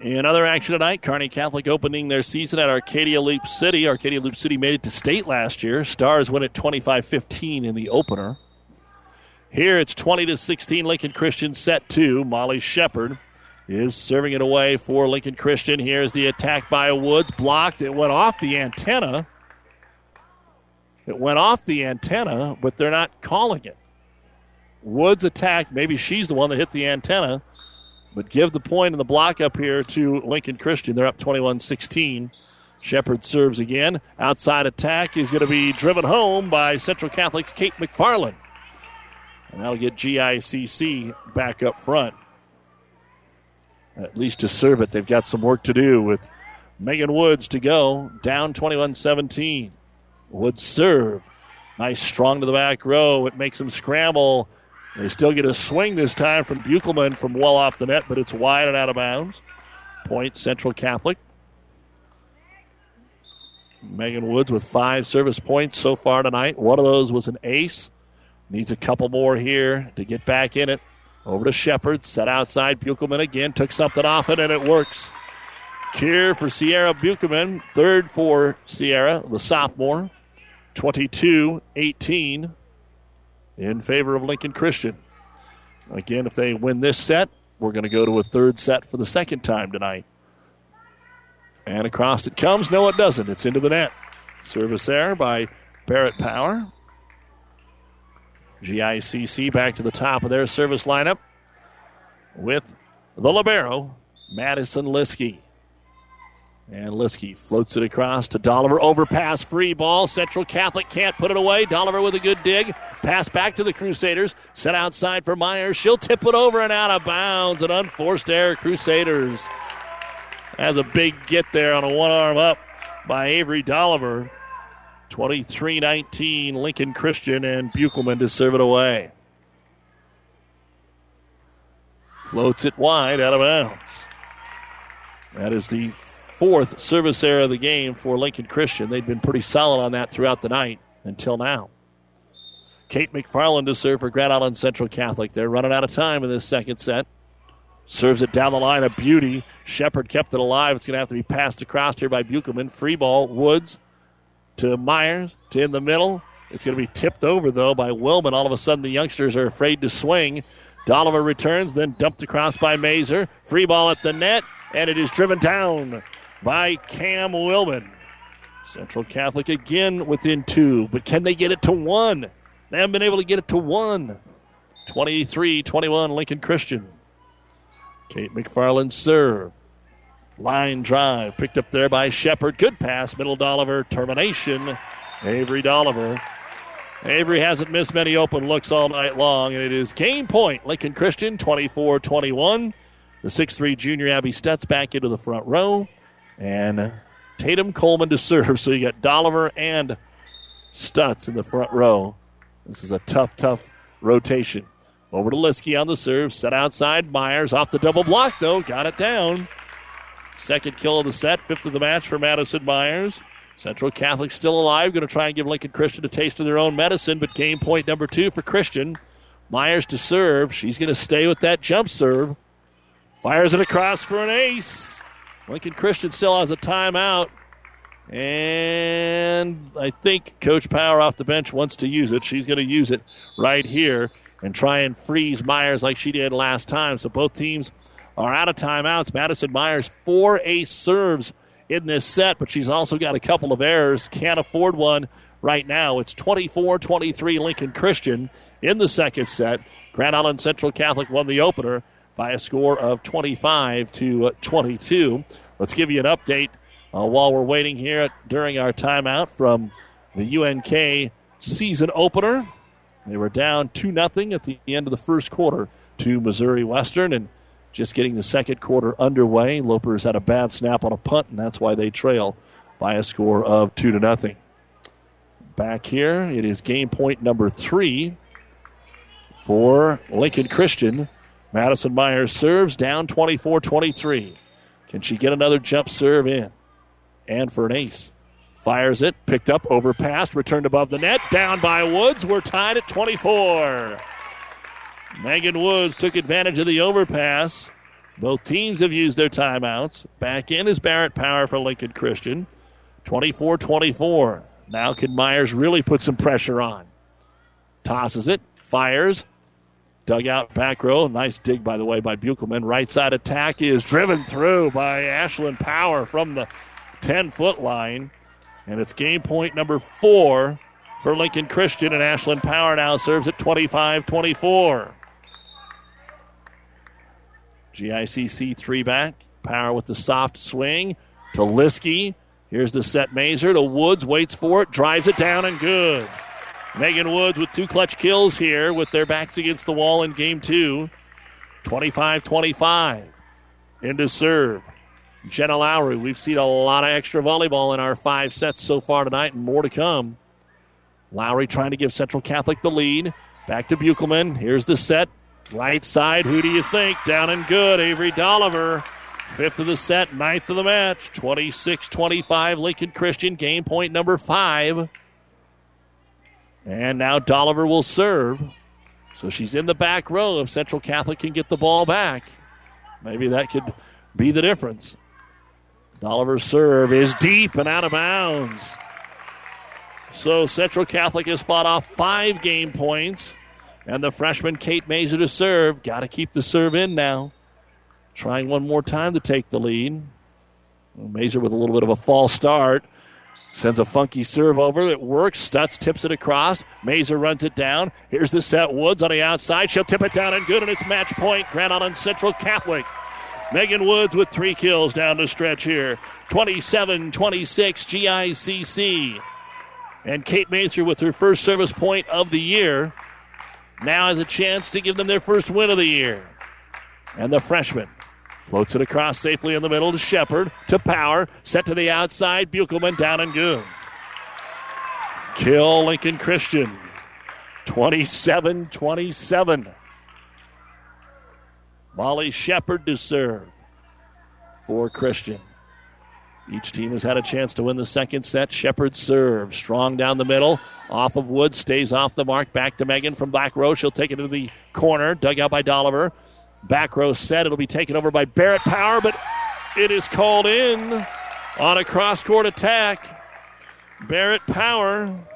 In other action tonight, Kearney Catholic opening their season at Arcadia Loup City. Arcadia Loup City made it to state last year. Stars win at 25 15 in the opener. Here it's 20 to 16. Lincoln Christian set two. Molly Shepard is serving it away for Lincoln Christian. Here's the attack by Woods. Blocked. It went off the antenna. It went off the antenna, but they're not calling it. Woods attacked. Maybe she's the one that hit the antenna. But give the and the block up here to Lincoln Christian. They're up 21 16. Shepard serves again. Outside attack is going to be driven home by Central Catholic's Kate McFarland. And that'll get GICC back up front. At least to serve it, they've got some work to do with Megan Woods to go. Down 21 17. Woods serve. Nice strong to the back row. It makes them scramble. They still get a swing this time from Buchelman from well off the net, but it's wide and out of bounds. Point Central Catholic. Megan Woods with five service points so far tonight. One of those was an ace. Needs a couple more here to get back in it. Over to Shepard. Set outside. Buchelman again. Took something off it, and it works. Kier for Sierra Buchelman. Third for Sierra, the sophomore. 22 18 in favor of Lincoln Christian. Again, if they win this set, we're going to go to a third set for the second time tonight. And across it comes. No, it doesn't. It's into the net. Service there by Barrett Power. GICC back to the top of their service lineup with the Libero, Madison Liskey. And Liskey floats it across to Dolliver. Overpass, free ball. Central Catholic can't put it away. Dolliver with a good dig. Pass back to the Crusaders. Set outside for Myers. She'll tip it over and out of bounds. An unforced error, Crusaders. Has a big get there on a one arm up by Avery Dolliver. 23 19, Lincoln Christian and Buchelman to serve it away. Floats it wide out of bounds. That is the fourth service error of the game for Lincoln Christian. They've been pretty solid on that throughout the night until now. Kate McFarland to serve for Grand Island Central Catholic. They're running out of time in this second set. Serves it down the line, a beauty. Shepard kept it alive. It's going to have to be passed across here by Buchelman. Free ball, Woods to Myers, to in the middle. It's going to be tipped over, though, by Willman. All of a sudden, the youngsters are afraid to swing. Dolliver returns, then dumped across by Mazer. Free ball at the net, and it is driven down by Cam Willman. Central Catholic again within two, but can they get it to one? They haven't been able to get it to one. 23 21 Lincoln Christian. Kate McFarland serve. Line drive picked up there by Shepard. Good pass, middle Dolliver. Termination. Avery Dolliver. Avery hasn't missed many open looks all night long, and it is game point. Lincoln Christian 24 21. The 6'3 junior Abby Stutz back into the front row. And Tatum Coleman to serve. So you got Dolliver and Stutz in the front row. This is a tough, tough rotation. Over to Liskey on the serve. Set outside. Myers off the double block, though. Got it down. Second kill of the set. Fifth of the match for Madison Myers. Central Catholic still alive. Going to try and give Lincoln Christian a taste of their own medicine, but game point number two for Christian. Myers to serve. She's going to stay with that jump serve. Fires it across for an ace. Lincoln Christian still has a timeout. And I think Coach Power off the bench wants to use it. She's going to use it right here and try and freeze Myers like she did last time. So both teams are out of timeouts. Madison Myers, four ace serves in this set, but she's also got a couple of errors. Can't afford one right now. It's 24 23 Lincoln Christian in the second set. Grand Island Central Catholic won the opener by a score of 25 to 22. Let's give you an update uh, while we're waiting here during our timeout from the UNK season opener. They were down 2 0 at the end of the first quarter to Missouri Western and just getting the second quarter underway. Lopers had a bad snap on a punt, and that's why they trail by a score of 2 to nothing. Back here, it is game point number three for Lincoln Christian. Madison Myers serves down 24 23. Can she get another jump serve in? And for an ace. Fires it, picked up, overpassed, returned above the net, down by Woods. We're tied at 24. Megan Woods took advantage of the overpass. Both teams have used their timeouts. Back in is Barrett Power for Lincoln Christian. 24 24. Now can Myers really put some pressure on? Tosses it, fires, Dugout back row. Nice dig, by the way, by Buchelman. Right side attack is driven through by Ashlyn Power from the 10 foot line. And it's game point number four for Lincoln Christian. And Ashlyn Power now serves at 25 24. GICC three back. Power with the soft swing to Liskey. Here's the set Mazer to Woods. Waits for it. Drives it down and good. Megan Woods with two clutch kills here with their backs against the wall in game two. 25 25. Into serve. Jenna Lowry. We've seen a lot of extra volleyball in our five sets so far tonight and more to come. Lowry trying to give Central Catholic the lead. Back to Buchelman. Here's the set. Right side. Who do you think? Down and good. Avery Dolliver. Fifth of the set, ninth of the match. 26 25. Lincoln Christian. Game point number five. And now Dolliver will serve. So she's in the back row. If Central Catholic can get the ball back, maybe that could be the difference. Dolliver's serve is deep and out of bounds. So Central Catholic has fought off five game points. And the freshman Kate Mazer to serve. Got to keep the serve in now. trying one more time to take the lead. Mazer with a little bit of a false start. Sends a funky serve over. It works. Stutz tips it across. Mazer runs it down. Here's the set. Woods on the outside. She'll tip it down and good, and it's match point. Grand Island Central Catholic. Megan Woods with three kills down the stretch here. 27 26 GICC. And Kate Mazer with her first service point of the year now has a chance to give them their first win of the year. And the freshman floats it across safely in the middle to Shepard, to Power, set to the outside, Buchelman down and good. Kill Lincoln Christian. 27 27. Molly Shepard to serve for Christian. Each team has had a chance to win the second set. Shepard serves. Strong down the middle. Off of Wood. Stays off the mark. Back to Megan from back row. She'll take it to the corner. Dug out by Dolliver. Back row set. It'll be taken over by Barrett Power, but it is called in on a cross court attack. Barrett Power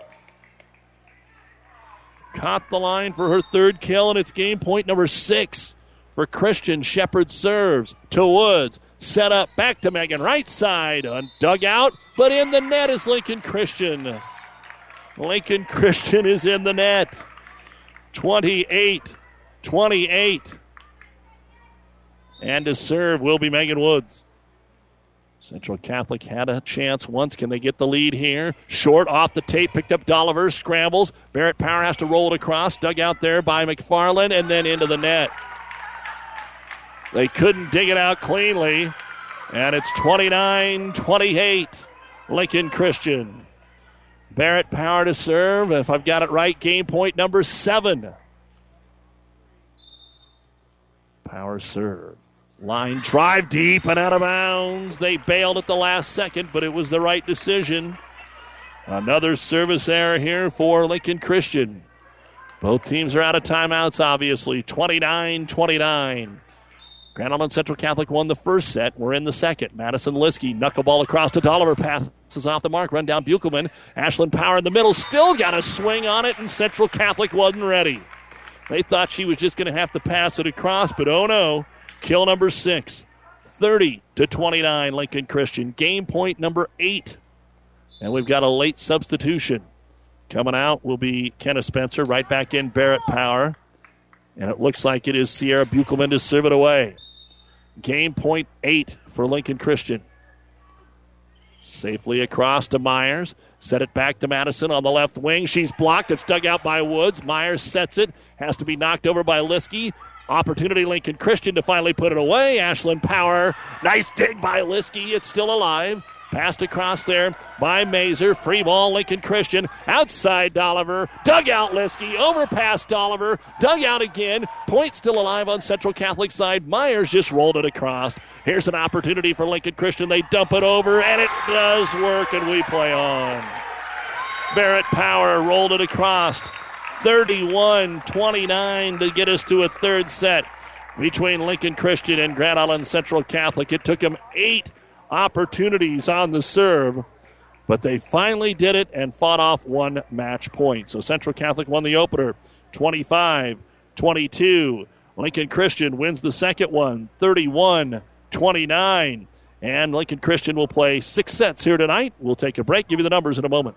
caught the line for her third kill, and it's game point number six for Christian. Shepard serves to Woods. Set up back to Megan. Right side. Dug out, but in the net is Lincoln Christian. Lincoln Christian is in the net. 28 28. And to serve will be Megan Woods. Central Catholic had a chance once. Can they get the lead here? Short off the tape, picked up Dolliver, scrambles. Barrett Power has to roll it across, dug out there by McFarland, and then into the net. They couldn't dig it out cleanly, and it's 29 28. Lincoln Christian. Barrett Power to serve. If I've got it right, game point number seven. Power serve. Line drive deep and out of bounds. They bailed at the last second, but it was the right decision. Another service error here for Lincoln Christian. Both teams are out of timeouts, obviously. 29 29. Grand Island Central Catholic won the first set. We're in the second. Madison Liskey, knuckleball across to Dolliver, passes off the mark, run down Buchelman. Ashlyn Power in the middle, still got a swing on it, and Central Catholic wasn't ready. They thought she was just going to have to pass it across, but oh no. Kill number six. 30 to 29, Lincoln Christian. Game point number eight. And we've got a late substitution. Coming out will be Kennedy Spencer. Right back in Barrett Power. And it looks like it is Sierra Buchelman to serve it away. Game point eight for Lincoln Christian. Safely across to Myers. Set it back to Madison on the left wing. She's blocked. It's dug out by Woods. Myers sets it. Has to be knocked over by Liskey. Opportunity Lincoln Christian to finally put it away. Ashlyn Power. Nice dig by Liskey. It's still alive. Passed across there by Mazer. Free ball, Lincoln Christian. Outside Dolliver. Dug out Liskey. Overpass Dolliver. Dug out again. Point still alive on Central Catholic side. Myers just rolled it across. Here's an opportunity for Lincoln Christian. They dump it over, and it does work, and we play on. Barrett Power rolled it across. 31 29 to get us to a third set between Lincoln Christian and Grand Island Central Catholic. It took them eight opportunities on the serve, but they finally did it and fought off one match point. So Central Catholic won the opener 25 22. Lincoln Christian wins the second one 31 29. And Lincoln Christian will play six sets here tonight. We'll take a break, give you the numbers in a moment.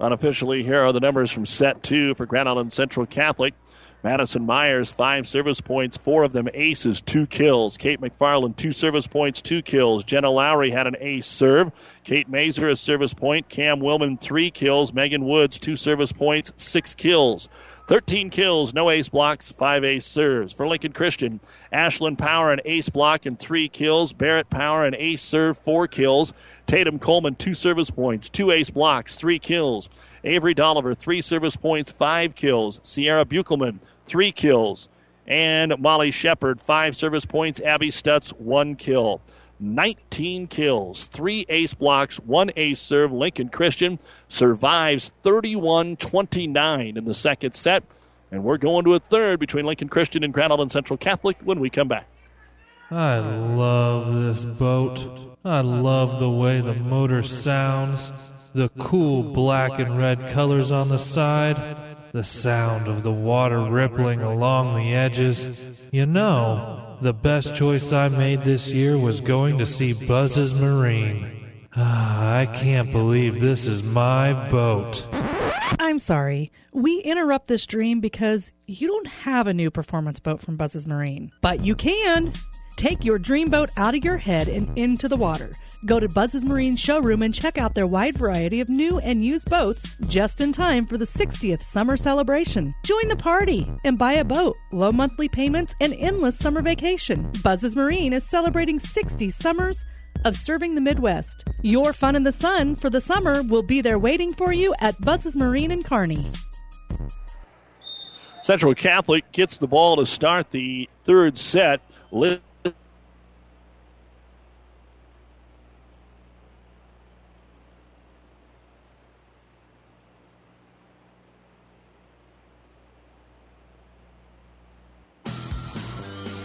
Unofficially, here are the numbers from set two for Grand Island Central Catholic. Madison Myers, five service points, four of them aces, two kills. Kate McFarland, two service points, two kills. Jenna Lowry had an ace serve. Kate Mazer, a service point. Cam Willman, three kills. Megan Woods, two service points, six kills. 13 kills, no ace blocks, five ace serves. For Lincoln Christian, Ashlyn Power, an ace block and three kills. Barrett Power, an ace serve, four kills. Tatum Coleman, two service points, two ace blocks, three kills. Avery Dolliver, three service points, five kills. Sierra Buchelman, three kills. And Molly Shepard, five service points. Abby Stutz, one kill. 19 kills, three ace blocks, one ace serve. Lincoln Christian survives 31 29 in the second set. And we're going to a third between Lincoln Christian and Grand Island Central Catholic when we come back. I love this boat. I love the way the motor sounds, the cool black and red colors on the side, the sound of the water rippling along the edges. You know, the best choice I made this year was going to see Buzz's Marine. Ah, I can't believe this is my boat. I'm sorry. We interrupt this dream because you don't have a new performance boat from Buzz's Marine. But you can! Take your dream boat out of your head and into the water. Go to Buzz's Marine showroom and check out their wide variety of new and used boats just in time for the 60th summer celebration. Join the party and buy a boat, low monthly payments, and endless summer vacation. Buzz's Marine is celebrating 60 summers of serving the Midwest. Your fun in the sun for the summer will be there waiting for you at Buzz's Marine in Kearney. Central Catholic gets the ball to start the third set.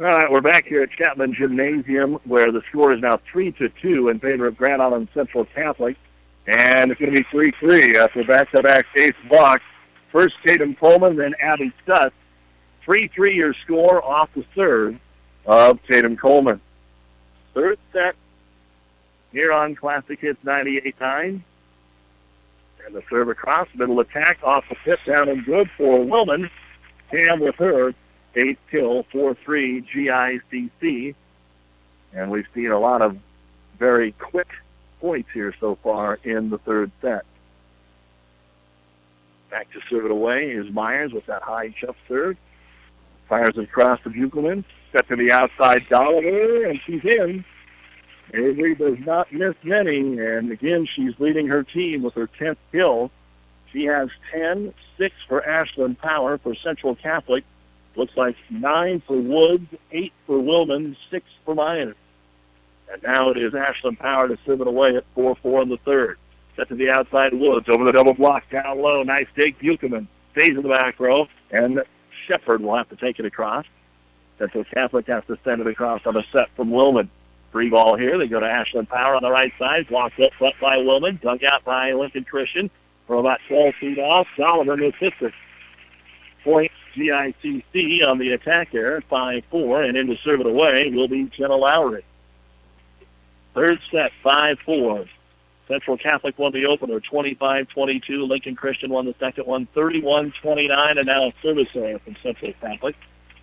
All right, we're back here at Chapman Gymnasium where the score is now 3 to 2 in favor of Grand Island Central Catholic. And it's going to be 3 3 after back to back ace blocks. First Tatum Coleman, then Abby Stutz. 3 3 your score off the third of Tatum Coleman. Third set here on Classic Hits 98.9. And the serve across, middle attack off the pit down and good for Willman. Cam with her eighth kill, 4-3 GICC. And we've seen a lot of very quick points here so far in the third set. Back to serve it away is Myers with that high jump serve. Fires it across to Buchelman. Set to the outside Dolliver, and she's in. Avery does not miss many, and again, she's leading her team with her 10th kill. She has 10, 6 for Ashlyn Power for Central Catholic, Looks like nine for Woods, eight for Willman, six for Myers. And now it is Ashlyn Power to serve it away at 4-4 in the third. Set to the outside Woods over the double block down low. Nice dig. Buchanan stays in the back row. And Shepard will have to take it across. Central Catholic has to send it across on a set from Willman. Free ball here. They go to Ashlyn Power on the right side. Blocked up front by Willman. Dug out by Lincoln Christian. From about 12 feet off. Solomon assists it. Point GICC on the attack there, 5-4, and in to serve it away will be Jenna Lowry. Third set, 5-4. Central Catholic won the opener, 25-22. Lincoln Christian won the second one, 31-29, and now a service error from Central Catholic.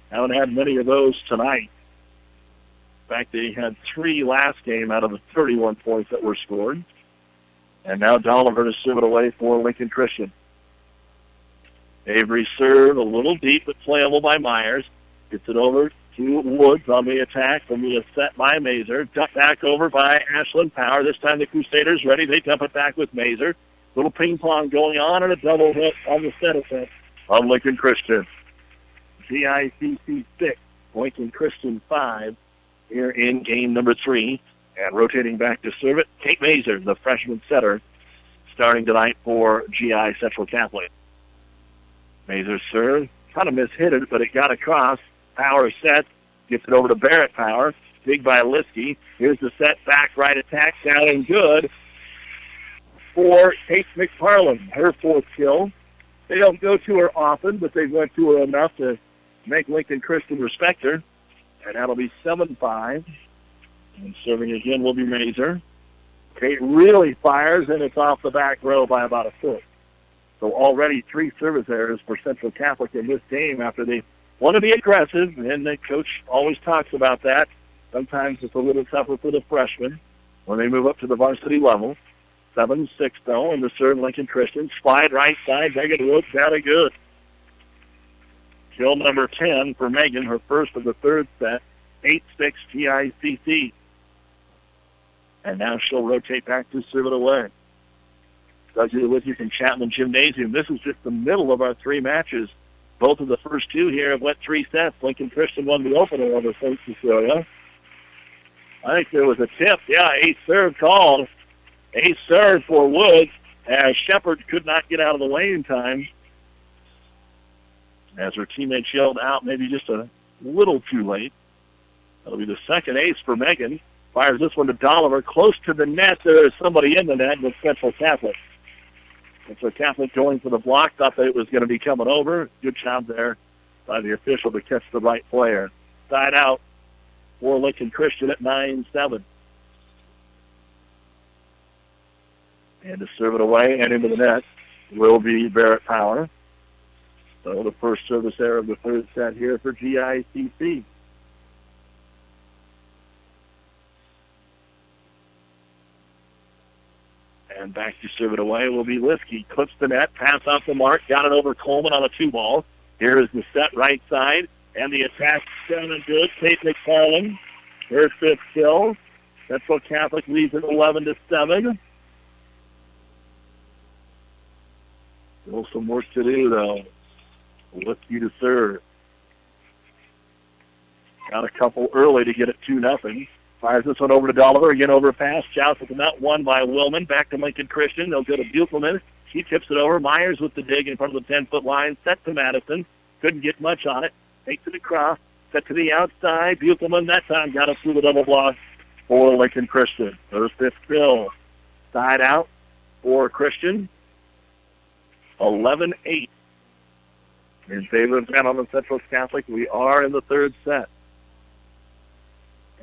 Haven't had many of those tonight. In fact, they had three last game out of the 31 points that were scored. And now Dolliver to serve it away for Lincoln Christian. Avery serve a little deep, but playable by Myers. Gets it over to Woods on the attack from the set by Mazer. Ducked back over by Ashlyn Power. This time the Crusaders ready. They dump it back with Mazer. Little ping pong going on and a double hit on the set offense on Lincoln Christian. GICC 6, Lincoln Christian 5 here in game number three. And rotating back to serve it, Kate Mazer, the freshman setter, starting tonight for GI Central Catholic. Mazer serve, kind of mishit it, but it got across. Power set, gets it over to Barrett Power. Big by Liskey. Here's the set back right attack, sounding good for Kate McFarland, her fourth kill. They don't go to her often, but they went to her enough to make Lincoln Christian respect her. And that'll be 7-5. And serving again will be Mazer. Kate really fires, and it's off the back row by about a foot. So already three service errors for Central Catholic in this game after they want to be aggressive, and the coach always talks about that. Sometimes it's a little tougher for the freshmen when they move up to the varsity level. 7-6, though, and the serve Lincoln Christian. Slide right side, Megan Woods out of good. Kill number 10 for Megan, her first of the third set. 8-6 GICC. And now she'll rotate back to serve it away. Doug you from Chapman Gymnasium. This is just the middle of our three matches. Both of the first two here have went three sets. Lincoln Christian won the opener over St. Cecilia. I think there was a tip. Yeah, ace serve called. Ace serve for Woods as Shepard could not get out of the way in time. As her teammates yelled out maybe just a little too late. That'll be the second ace for Megan. Fires this one to Dolliver. Close to the net. There is somebody in the net with Central Catholic. Central Catholic going for the block. Thought that it was going to be coming over. Good job there by the official to catch the right player. Side out for Lincoln Christian at 9-7. And to serve it away and into the net will be Barrett Power. So the first service error of the third set here for GICC. And back to serve it away will be Liskey. Clips the net, pass off the mark, got it over Coleman on a two ball. Here is the set right side, and the attack down and good. Kate McFarland, her fifth kill. Central Catholic leads it 11 to 7. Still some work to do, though. Liskey to serve. Got a couple early to get it 2 nothing. Fires this one over to Dolliver. Again over a pass. The net. One by Willman. Back to Lincoln Christian. They'll go to Buchelman. She tips it over. Myers with the dig in front of the 10-foot line. Set to Madison. Couldn't get much on it. Takes it across. Set to the outside. Buchelman that time got it through the double block for Lincoln Christian. There's fifth bill. Side out for Christian. 11-8 in favor of Allen Central Catholic. We are in the third set.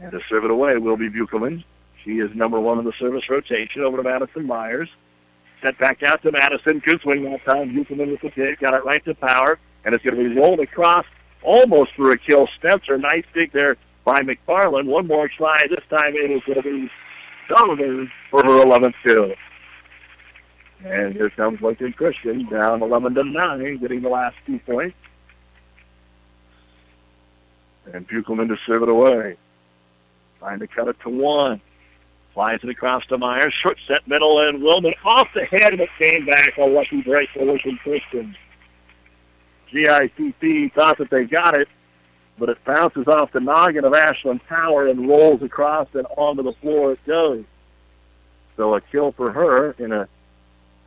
And to serve it away will be Buchelman. She is number one in the service rotation over to Madison Myers. Set back out to Madison. Good swing that time. Buchelman with the dig. Got it right to power. And it's going to be rolled across almost for a kill. Spencer, nice dig there by McFarland. One more try. This time it is going to be Dolliver for her 11th kill. And here comes Lincoln Christian down 11 to 9, getting the last two points. And Buchelman to serve it away. Trying to cut it to one. Flies it across to Myers. Short set middle and Willman off the head, but came back. A lucky break for Lincoln Christian. GICC thought that they got it, but it bounces off the noggin of Ashlyn Power and rolls across and onto the floor it goes. So a kill for her in a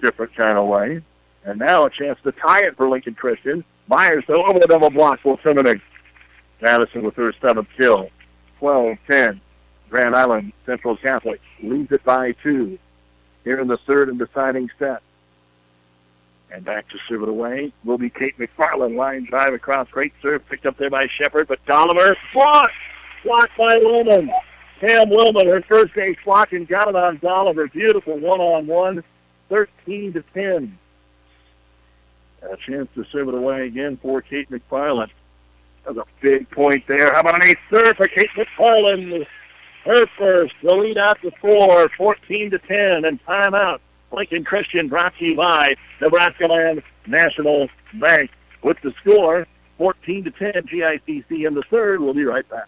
different kind of way. And now a chance to tie it for Lincoln Christian. Myers, though, over the double block will terminate. Madison with her seventh kill. 12-10. Grand Island Central Catholic leads it by two here in the third and deciding set. And back to serve it away will be Kate McFarland. Line drive across. Great serve picked up there by Shepard, but Dolliver blocked. Blocked by Willman. Cam Willman, her first day block and got it on Dolliver. Beautiful one-on-one. 13 to 10. A chance to serve it away again for Kate McFarland. That's a big point there. How about an ace serve for Kate McFarland? Her first. The lead to four, 14 to 10, and timeout. Lincoln Christian brought to you by Nebraska Land National Bank. With the score, 14 to 10, GICC in the third. We'll be right back.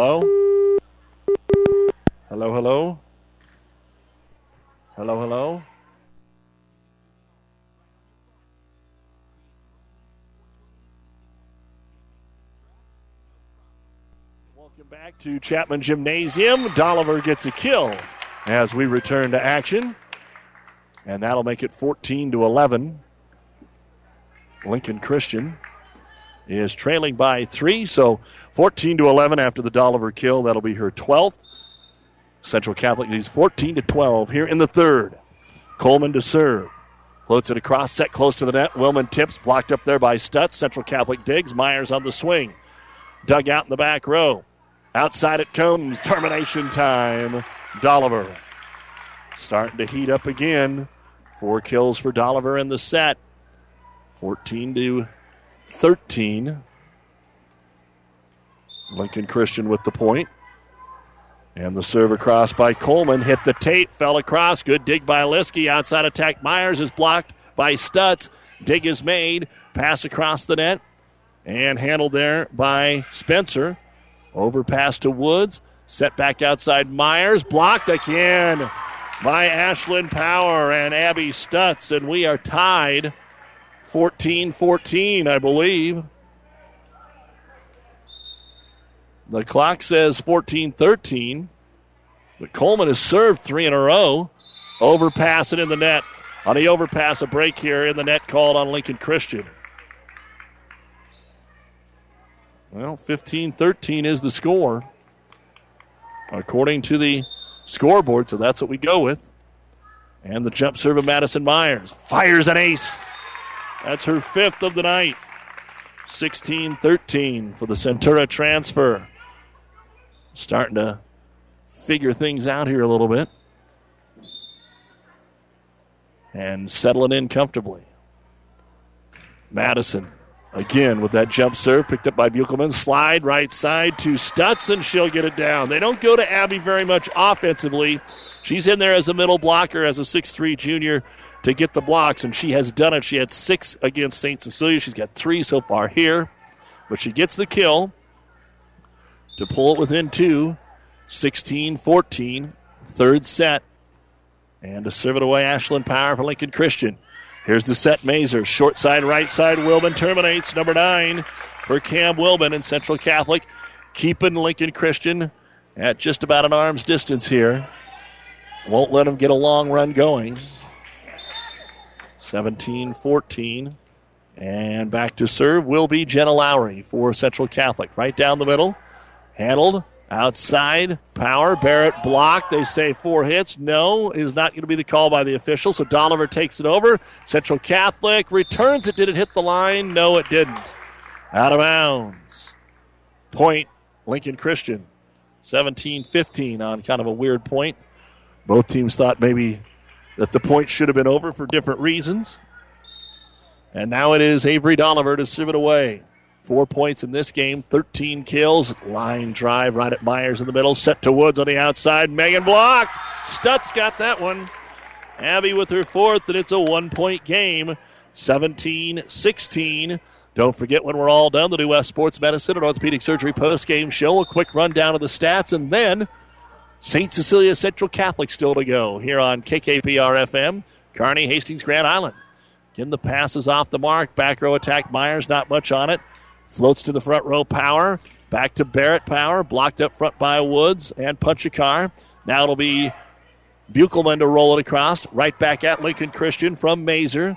Hello? Hello, hello? Hello, hello? Welcome back to Chapman Gymnasium. Dolliver gets a kill as we return to action. And that'll make it 14 to 11. Lincoln Christian is trailing by three, so 14 to 11 after the Dolliver kill. That'll be her 12th. Central Catholic leads 14 to 12 here in the third. Coleman to serve. Floats it across, set close to the net. Willman tips, blocked up there by Stutz. Central Catholic digs. Myers on the swing. Dug out in the back row. Outside it comes. Termination time. Dolliver starting to heat up again. Four kills for Dolliver in the set. 14 to 13. Lincoln Christian with the point. And the serve across by Coleman. Hit the tape, fell across. Good dig by Liskey. Outside attack. Myers is blocked by Stutz. Dig is made. Pass across the net. And handled there by Spencer. Overpass to Woods. Set back outside Myers. Blocked again by Ashlyn Power and Abby Stutz. And we are tied 14 14, I believe. The clock says 14 13. But Coleman has served three in a row. Overpass it in the net. On the overpass, a break here in the net called on Lincoln Christian. Well, 15 13 is the score, according to the scoreboard, so that's what we go with. And the jump serve of Madison Myers fires an ace. That's her fifth of the night. 16 13 for the Centura transfer. Starting to figure things out here a little bit. And settling in comfortably. Madison again with that jump serve picked up by Buchelman. Slide right side to Stutz, and she'll get it down. They don't go to Abby very much offensively. She's in there as a middle blocker as a 6'3 junior to get the blocks, and she has done it. She had six against St. Cecilia. She's got three so far here, but she gets the kill to pull it within two. 16 14, third set. And to serve it away, Ashlyn Power for Lincoln Christian. Here's the set Mazer. Short side, right side. Willman terminates. Number nine for Cam Willman in Central Catholic. Keeping Lincoln Christian at just about an arm's distance here. Won't let him get a long run going. 17 14. And back to serve will be Jenna Lowry for Central Catholic. Right down the middle. Handled outside. Power. Barrett blocked. They say four hits. No, is not going to be the call by the official. So Dolliver takes it over. Central Catholic returns it. Did it hit the line? No, it didn't. Out of bounds. Point Lincoln Christian. 17 15 on kind of a weird point. Both teams thought maybe that the point should have been over for different reasons. And now it is Avery Dolliver to serve it away. Four points in this game, 13 kills. Line drive right at Myers in the middle. Set to Woods on the outside. Megan blocked. Stutz got that one. Abby with her fourth, and it's a one point game. 17 16. Don't forget when we're all done, the New West Sports Medicine and Orthopedic Surgery post game show. A quick rundown of the stats, and then St. Cecilia Central Catholic still to go here on KKPR FM, Kearney, Hastings, Grand Island. Getting the passes off the mark. Back row attack. Myers, not much on it. Floats to the front row. Power. Back to Barrett Power. Blocked up front by Woods and Punchakar. Now it'll be Buchelman to roll it across. Right back at Lincoln Christian from Mazer.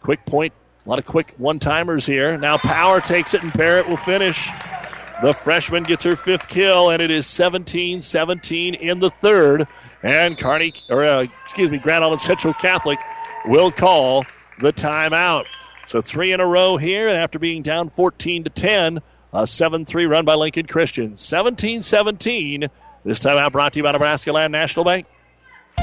Quick point A lot of quick one timers here. Now Power takes it and Barrett will finish. The freshman gets her fifth kill, and it is 17 17 in the third. And Kearney, or uh, excuse me, Grand Island Central Catholic will call the timeout. So three in a row here, and after being down 14 to 10, a 7 3 run by Lincoln Christian. 17 17. This timeout brought to you by Nebraska Land National Bank.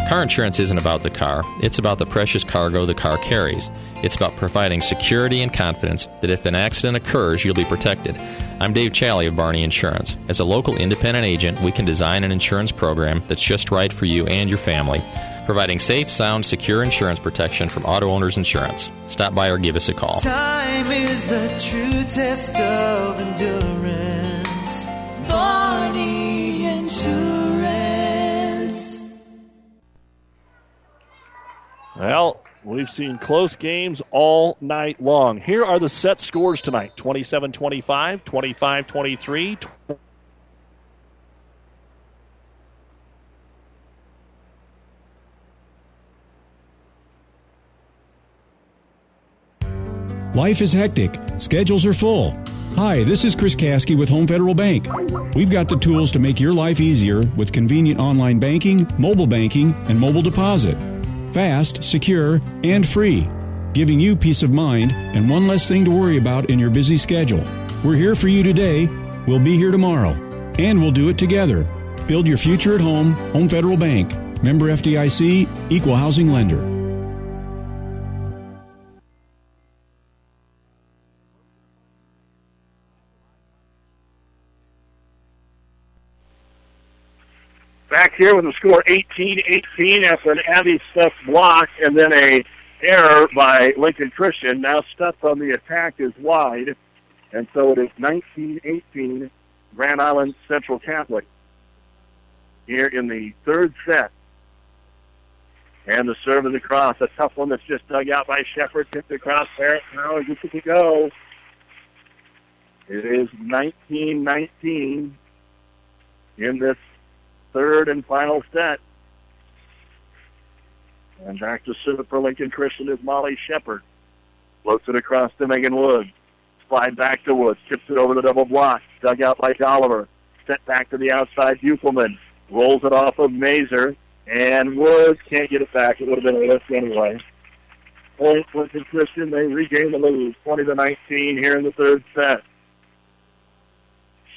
Car insurance isn't about the car, it's about the precious cargo the car carries. It's about providing security and confidence that if an accident occurs, you'll be protected. I'm Dave Challey of Barney Insurance. As a local independent agent, we can design an insurance program that's just right for you and your family, providing safe, sound, secure insurance protection from Auto Owners Insurance. Stop by or give us a call. Time is the true test of endurance. Barney Insurance. Well, we've seen close games all night long. Here are the set scores tonight 27 25, 25 23. Life is hectic, schedules are full. Hi, this is Chris Kasky with Home Federal Bank. We've got the tools to make your life easier with convenient online banking, mobile banking, and mobile deposit. Fast, secure, and free, giving you peace of mind and one less thing to worry about in your busy schedule. We're here for you today, we'll be here tomorrow, and we'll do it together. Build your future at home, Home Federal Bank. Member FDIC, Equal Housing Lender. Here with the score 18-18 after an Abby Stutz block and then a error by Lincoln Christian. Now Stutz on the attack is wide, and so it is 19-18 Grand Island Central Catholic here in the third set. And the serve of the cross, a tough one that's just dug out by Shepard, tipped across Barrett. Now gets it to go. It is 19-19 in this third and final set. And back to serve for Lincoln Christian is Molly Shepard. Floats it across to Megan Woods. Slide back to Woods. Tips it over the double block. Dug out by Dolliver. Set back to the outside. Buchelman rolls it off of Mazer. And Woods can't get it back. It would have been a lift anyway. Point Lincoln Christian. They regain the lead. 20 to 19 here in the third set.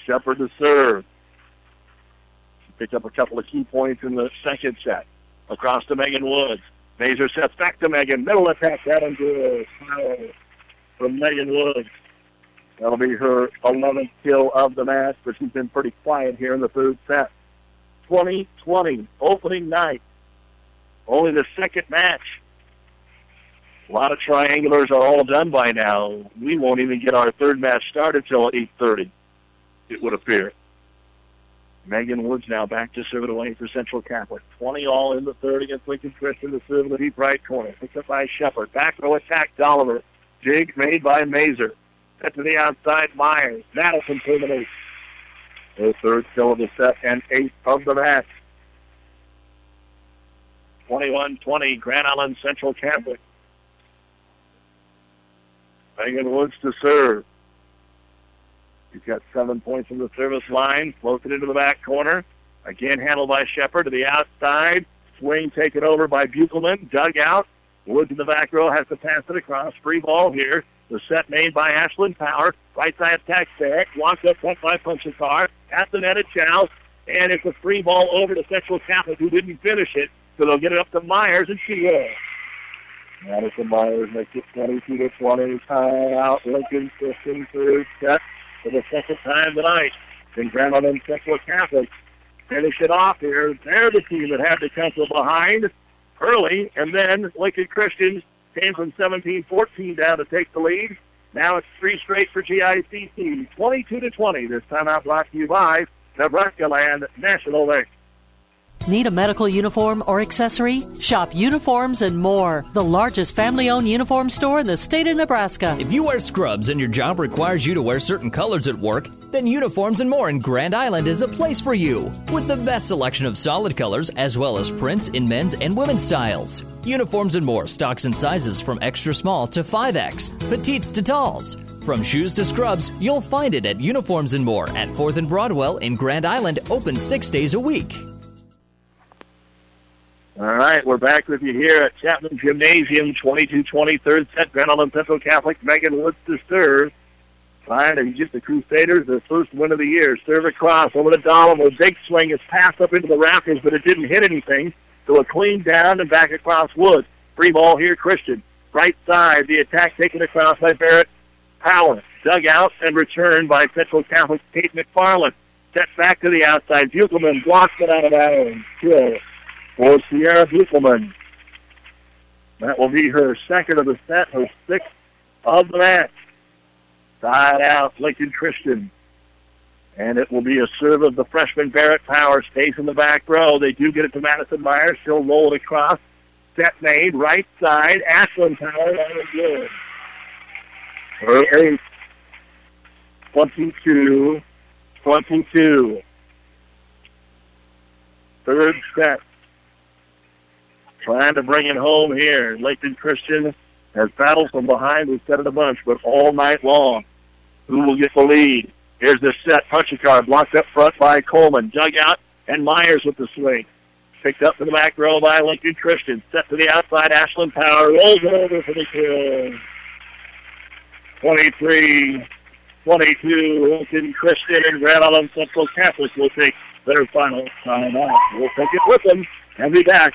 Shepard to serve. Picked up a couple of key points in the second set. Across to Megan Woods. Mazer sets back to Megan. Middle attack. That into foul from Megan Woods. That'll be her 11th kill of the match, but she's been pretty quiet here in the third set. 2020, opening night. Only the second match. A lot of triangulars are all done by now. We won't even get our third match started till 8.30, it would appear. Megan Woods now back to serve it away for Central Catholic. 20 all in the third against Lincoln Christian to serve in the deep right corner. Picked up by Shepard. Back row attack, Dolliver. Jig made by Mazer. Set to the outside, Myers. Madison terminates. The third kill of the set and eighth of the match. 21-20, Grand Island Central Catholic. Megan Woods to serve. He's got seven points from the service line. Floats it into the back corner. Again handled by Shepard to the outside. Swing taken over by Buchelman. Dug out. Woods in the back row has to pass it across. Free ball here. The set made by Ashlyn Power. Right side attack there. Walks up front by Punchakar. At the net at Chow. And it's a free ball over to Central Catholic who didn't finish it. So they'll get it up to Myers and she will. Madison Myers makes it 22 to 20. Tie out Lincoln Christian third set for the second time tonight. Then Grand Island Central Catholic finish it off here. They're the team that had to come behind early, and then Lincoln Christian came from 17-14 down to take the lead. Now it's three straight for GICC, 22 to 20. This time out brought to you by Nebraska Land National Bank. Need a medical uniform or accessory? Shop Uniforms and More, the largest family owned uniform store in the state of Nebraska. If you wear scrubs and your job requires you to wear certain colors at work, Then Uniforms and More in Grand Island is a place for you, with the best selection of solid colors as well as prints in men's and women's styles. Uniforms and More stocks and sizes from extra small to 5X, petites to talls. From shoes to scrubs, you'll find it at Uniforms and More at 4th and Broadwell in Grand Island, open six days a week. All right, we're back with you here at Chapman Gymnasium, 22-20, third set. Grand Island Central Catholic, Megan Woods to serve. Fine, and just the Crusaders, their first win of the year. Serve across over to Dolliver. Big swing is passed up into the rafters, but it didn't hit anything. So a clean down and back across Woods. Free ball here, Christian. Right side, the attack taken across by Barrett. Power. Dug out and returned by Central Catholic Kate McFarland. Set back to the outside. Buchelman blocks it out of bounds. Kill for Sierra Buchelman. That will be her second of the set, her sixth of the match. Side out, Lincoln Christian. And it will be a serve of the freshman Barrett Power. Stays in the back row. They do get it to Madison Myers. She'll roll it across. Set made, right side. Ashlyn Power on the good. Her eighth. 22, 22. Third set. Trying to bring it home here. Lincoln Christian has battled from behind. We've said it a bunch, but all night long. Who will get the lead? Here's the set. Punchakar. Blocked up front by Coleman. Dug out, and Myers with the swing. Picked up to the back row by Lincoln Christian. Set to the outside. Ashlyn Power rolls it over for the kill. 23, 22. Lincoln Christian and Grand Island Central Catholic will take their final timeout. We'll take it with them and be back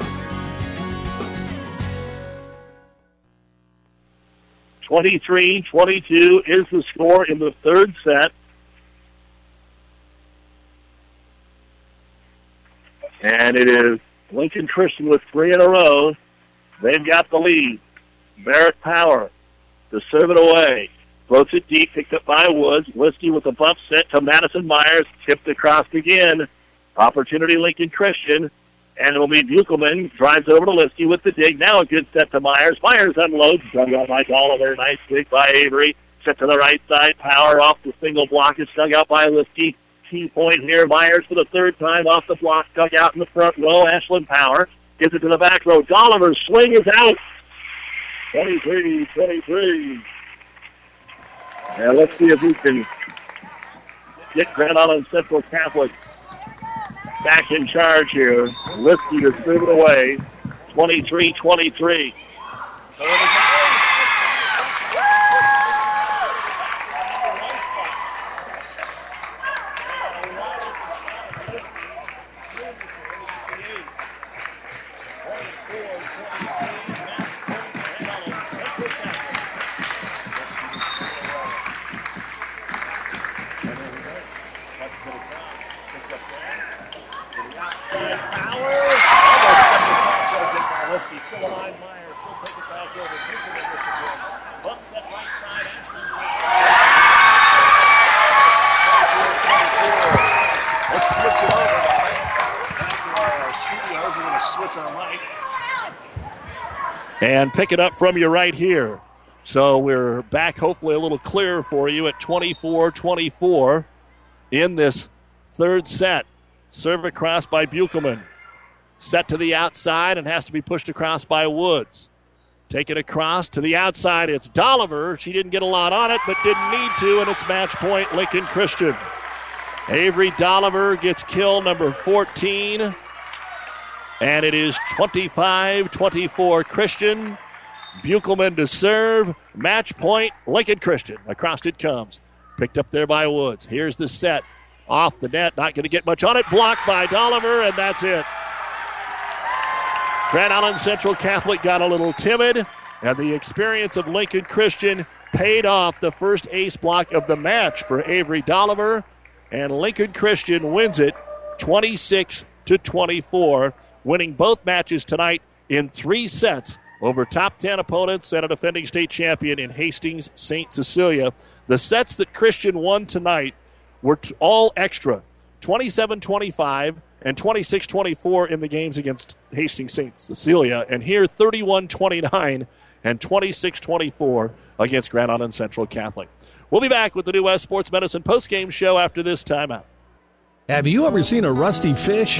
Twenty-three, twenty-two is the score in the third set. And it is Lincoln Christian with three in a row. They've got the lead. Barrett Power to serve it away. Floats it deep, picked up by Woods. Liskey with a bump set to Madison Myers. Tipped across again. Opportunity Lincoln Christian. And it'll be Buchelman. Drives over to Liskey with the dig. Now a good set to Myers. Myers unloads. Dug out by Dolliver. Nice dig by Avery. Set to the right side. Power off the single block. It's dug out by Liskey. Key point here. Myers for the third time off the block. Dug out in the front row. Ashlyn Power. Gives it to the back row. Dolliver's swing is out. 23, 23. And let's see if we can get Grand Island Central Catholic back in charge here. Liskey to save it away. 23 23. And pick it up from you right here. So we're back, hopefully, a little clearer for you at 24 24 in this third set. Serve across by Buchelman. Set to the outside and has to be pushed across by Woods. Take it across to the outside. It's Dolliver. She didn't get a lot on it, but didn't need to, and it's match point Lincoln Christian. Avery Dolliver gets kill number 14. And it is 25 24 Christian. Buchelman to serve. Match point Lincoln Christian. Across it comes. Picked up there by Woods. Here's the set. Off the net. Not going to get much on it. Blocked by Dolliver, and that's it. Grand Island Central Catholic got a little timid, and the experience of Lincoln Christian paid off the first ace block of the match for Avery Dolliver, and Lincoln Christian wins it 26 to 24, winning both matches tonight in three sets over top 10 opponents and a defending state champion in Hastings St. Cecilia. The sets that Christian won tonight were t- all extra 27 25 and 26 24 in the games against Hastings St. Cecilia. And here 31 29 and 26 24 against Grand Island Central Catholic. We'll be back with the New West Sports Medicine postgame show after this timeout. Have you ever seen a rusty fish?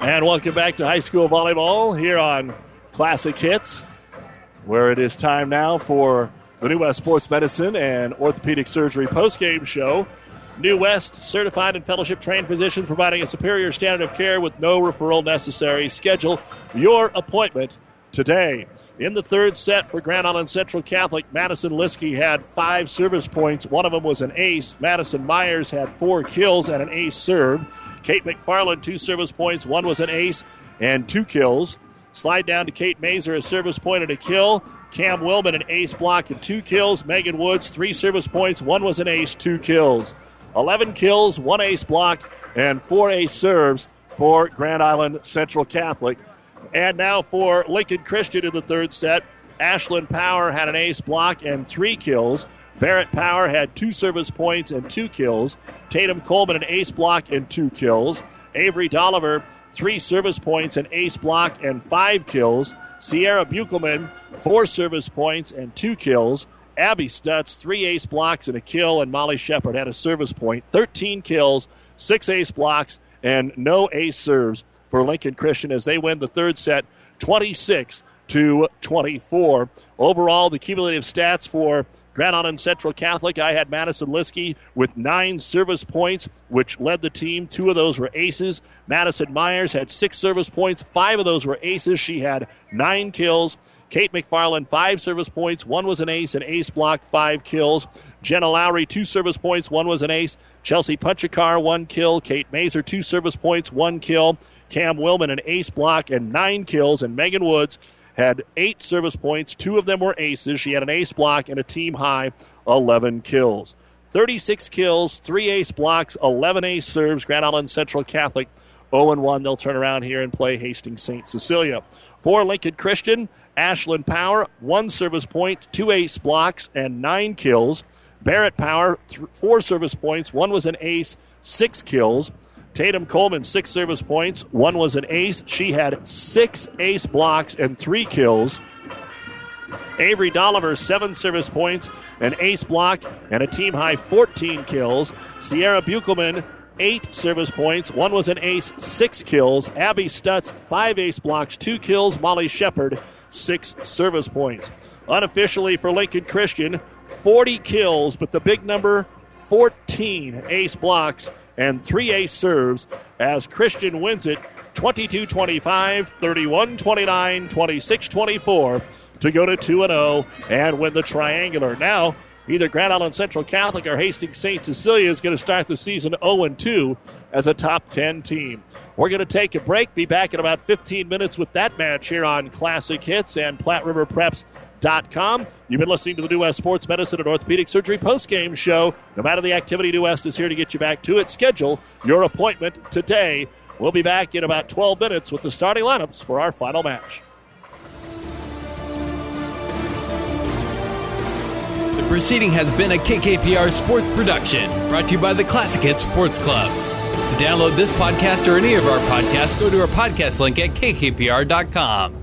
And welcome back to high school volleyball here on Classic Hits, where it is time now for the New West Sports Medicine and Orthopedic Surgery postgame show. New West, certified and fellowship trained physicians providing a superior standard of care with no referral necessary. Schedule your appointment today. In the third set for Grand Island Central Catholic, Madison Liskey had five service points. One of them was an ace. Madison Myers had four kills and an ace serve. Kate McFarland, two service points. One was an ace and two kills. Slide down to Kate Mazer, a service point and a kill. Cam Willman, an ace block and two kills. Megan Woods, three service points. One was an ace, two kills. 11 kills, one ace block, and four ace serves for Grand Island Central Catholic. And now for Lincoln Christian in the third set. Ashlyn Power had an ace block and three kills. Barrett Power had two service points and two kills. Tatum Coleman, an ace block and two kills. Avery Dolliver, three service points, an ace block, and five kills. Sierra Buchelman, four service points and two kills. Abby Stutz, three ace blocks and a kill. And Molly Shepard had a service point, 13 kills, six ace blocks, and no ace serves for Lincoln Christian as they win the third set 26 to 24. Overall, the cumulative stats for Grand Island Central Catholic, I had Madison Liskey with nine service points, which led the team. Two of those were aces. Madison Myers had six service points. Five of those were aces. She had nine kills. Kate McFarland, five service points. One was an ace, an ace block, five kills. Jenna Lowry, two service points. One was an ace. Chelsea Punchakar, one kill. Kate Mazer, two service points, one kill. Cam Willman, an ace block, and nine kills. And Megan Woods, had eight service points. Two of them were aces. She had an ace block and a team high 11 kills. 36 kills, three ace blocks, 11 ace serves. Grand Island Central Catholic 0 1. They'll turn around here and play Hastings St. Cecilia. For Lincoln Christian, Ashlyn Power, one service point, two ace blocks, and nine kills. Barrett Power, th- four service points. One was an ace, six kills. Tatum Coleman, six service points. One was an ace. She had six ace blocks and three kills. Avery Dolliver, seven service points, an ace block, and a team high 14 kills. Sierra Buchelman, eight service points. One was an ace, six kills. Abby Stutz, five ace blocks, two kills. Molly Shepard, six service points. Unofficially for Lincoln Christian, 40 kills, but the big number 14 ace blocks and three ace serves as Christian wins it 22 25, 31 29, 26 24 to go to 2 0 and win the triangular. Now, either Grand Island Central Catholic or Hastings St. Cecilia is going to start the season 0 2 as a top 10 team. We're going to take a break, be back in about 15 minutes with that match here on Classic Hits and Platte River Preps Com. You've been listening to the New West Sports Medicine and Orthopedic Surgery post-game show. No matter the activity, New West is here to get you back to it. Schedule your appointment today. We'll be back in about 12 minutes with the starting lineups for our final match. The proceeding has been a KKPR sports production brought to you by the Classic Hits Sports Club. To download this podcast or any of our podcasts, go to our podcast link at kkpr.com.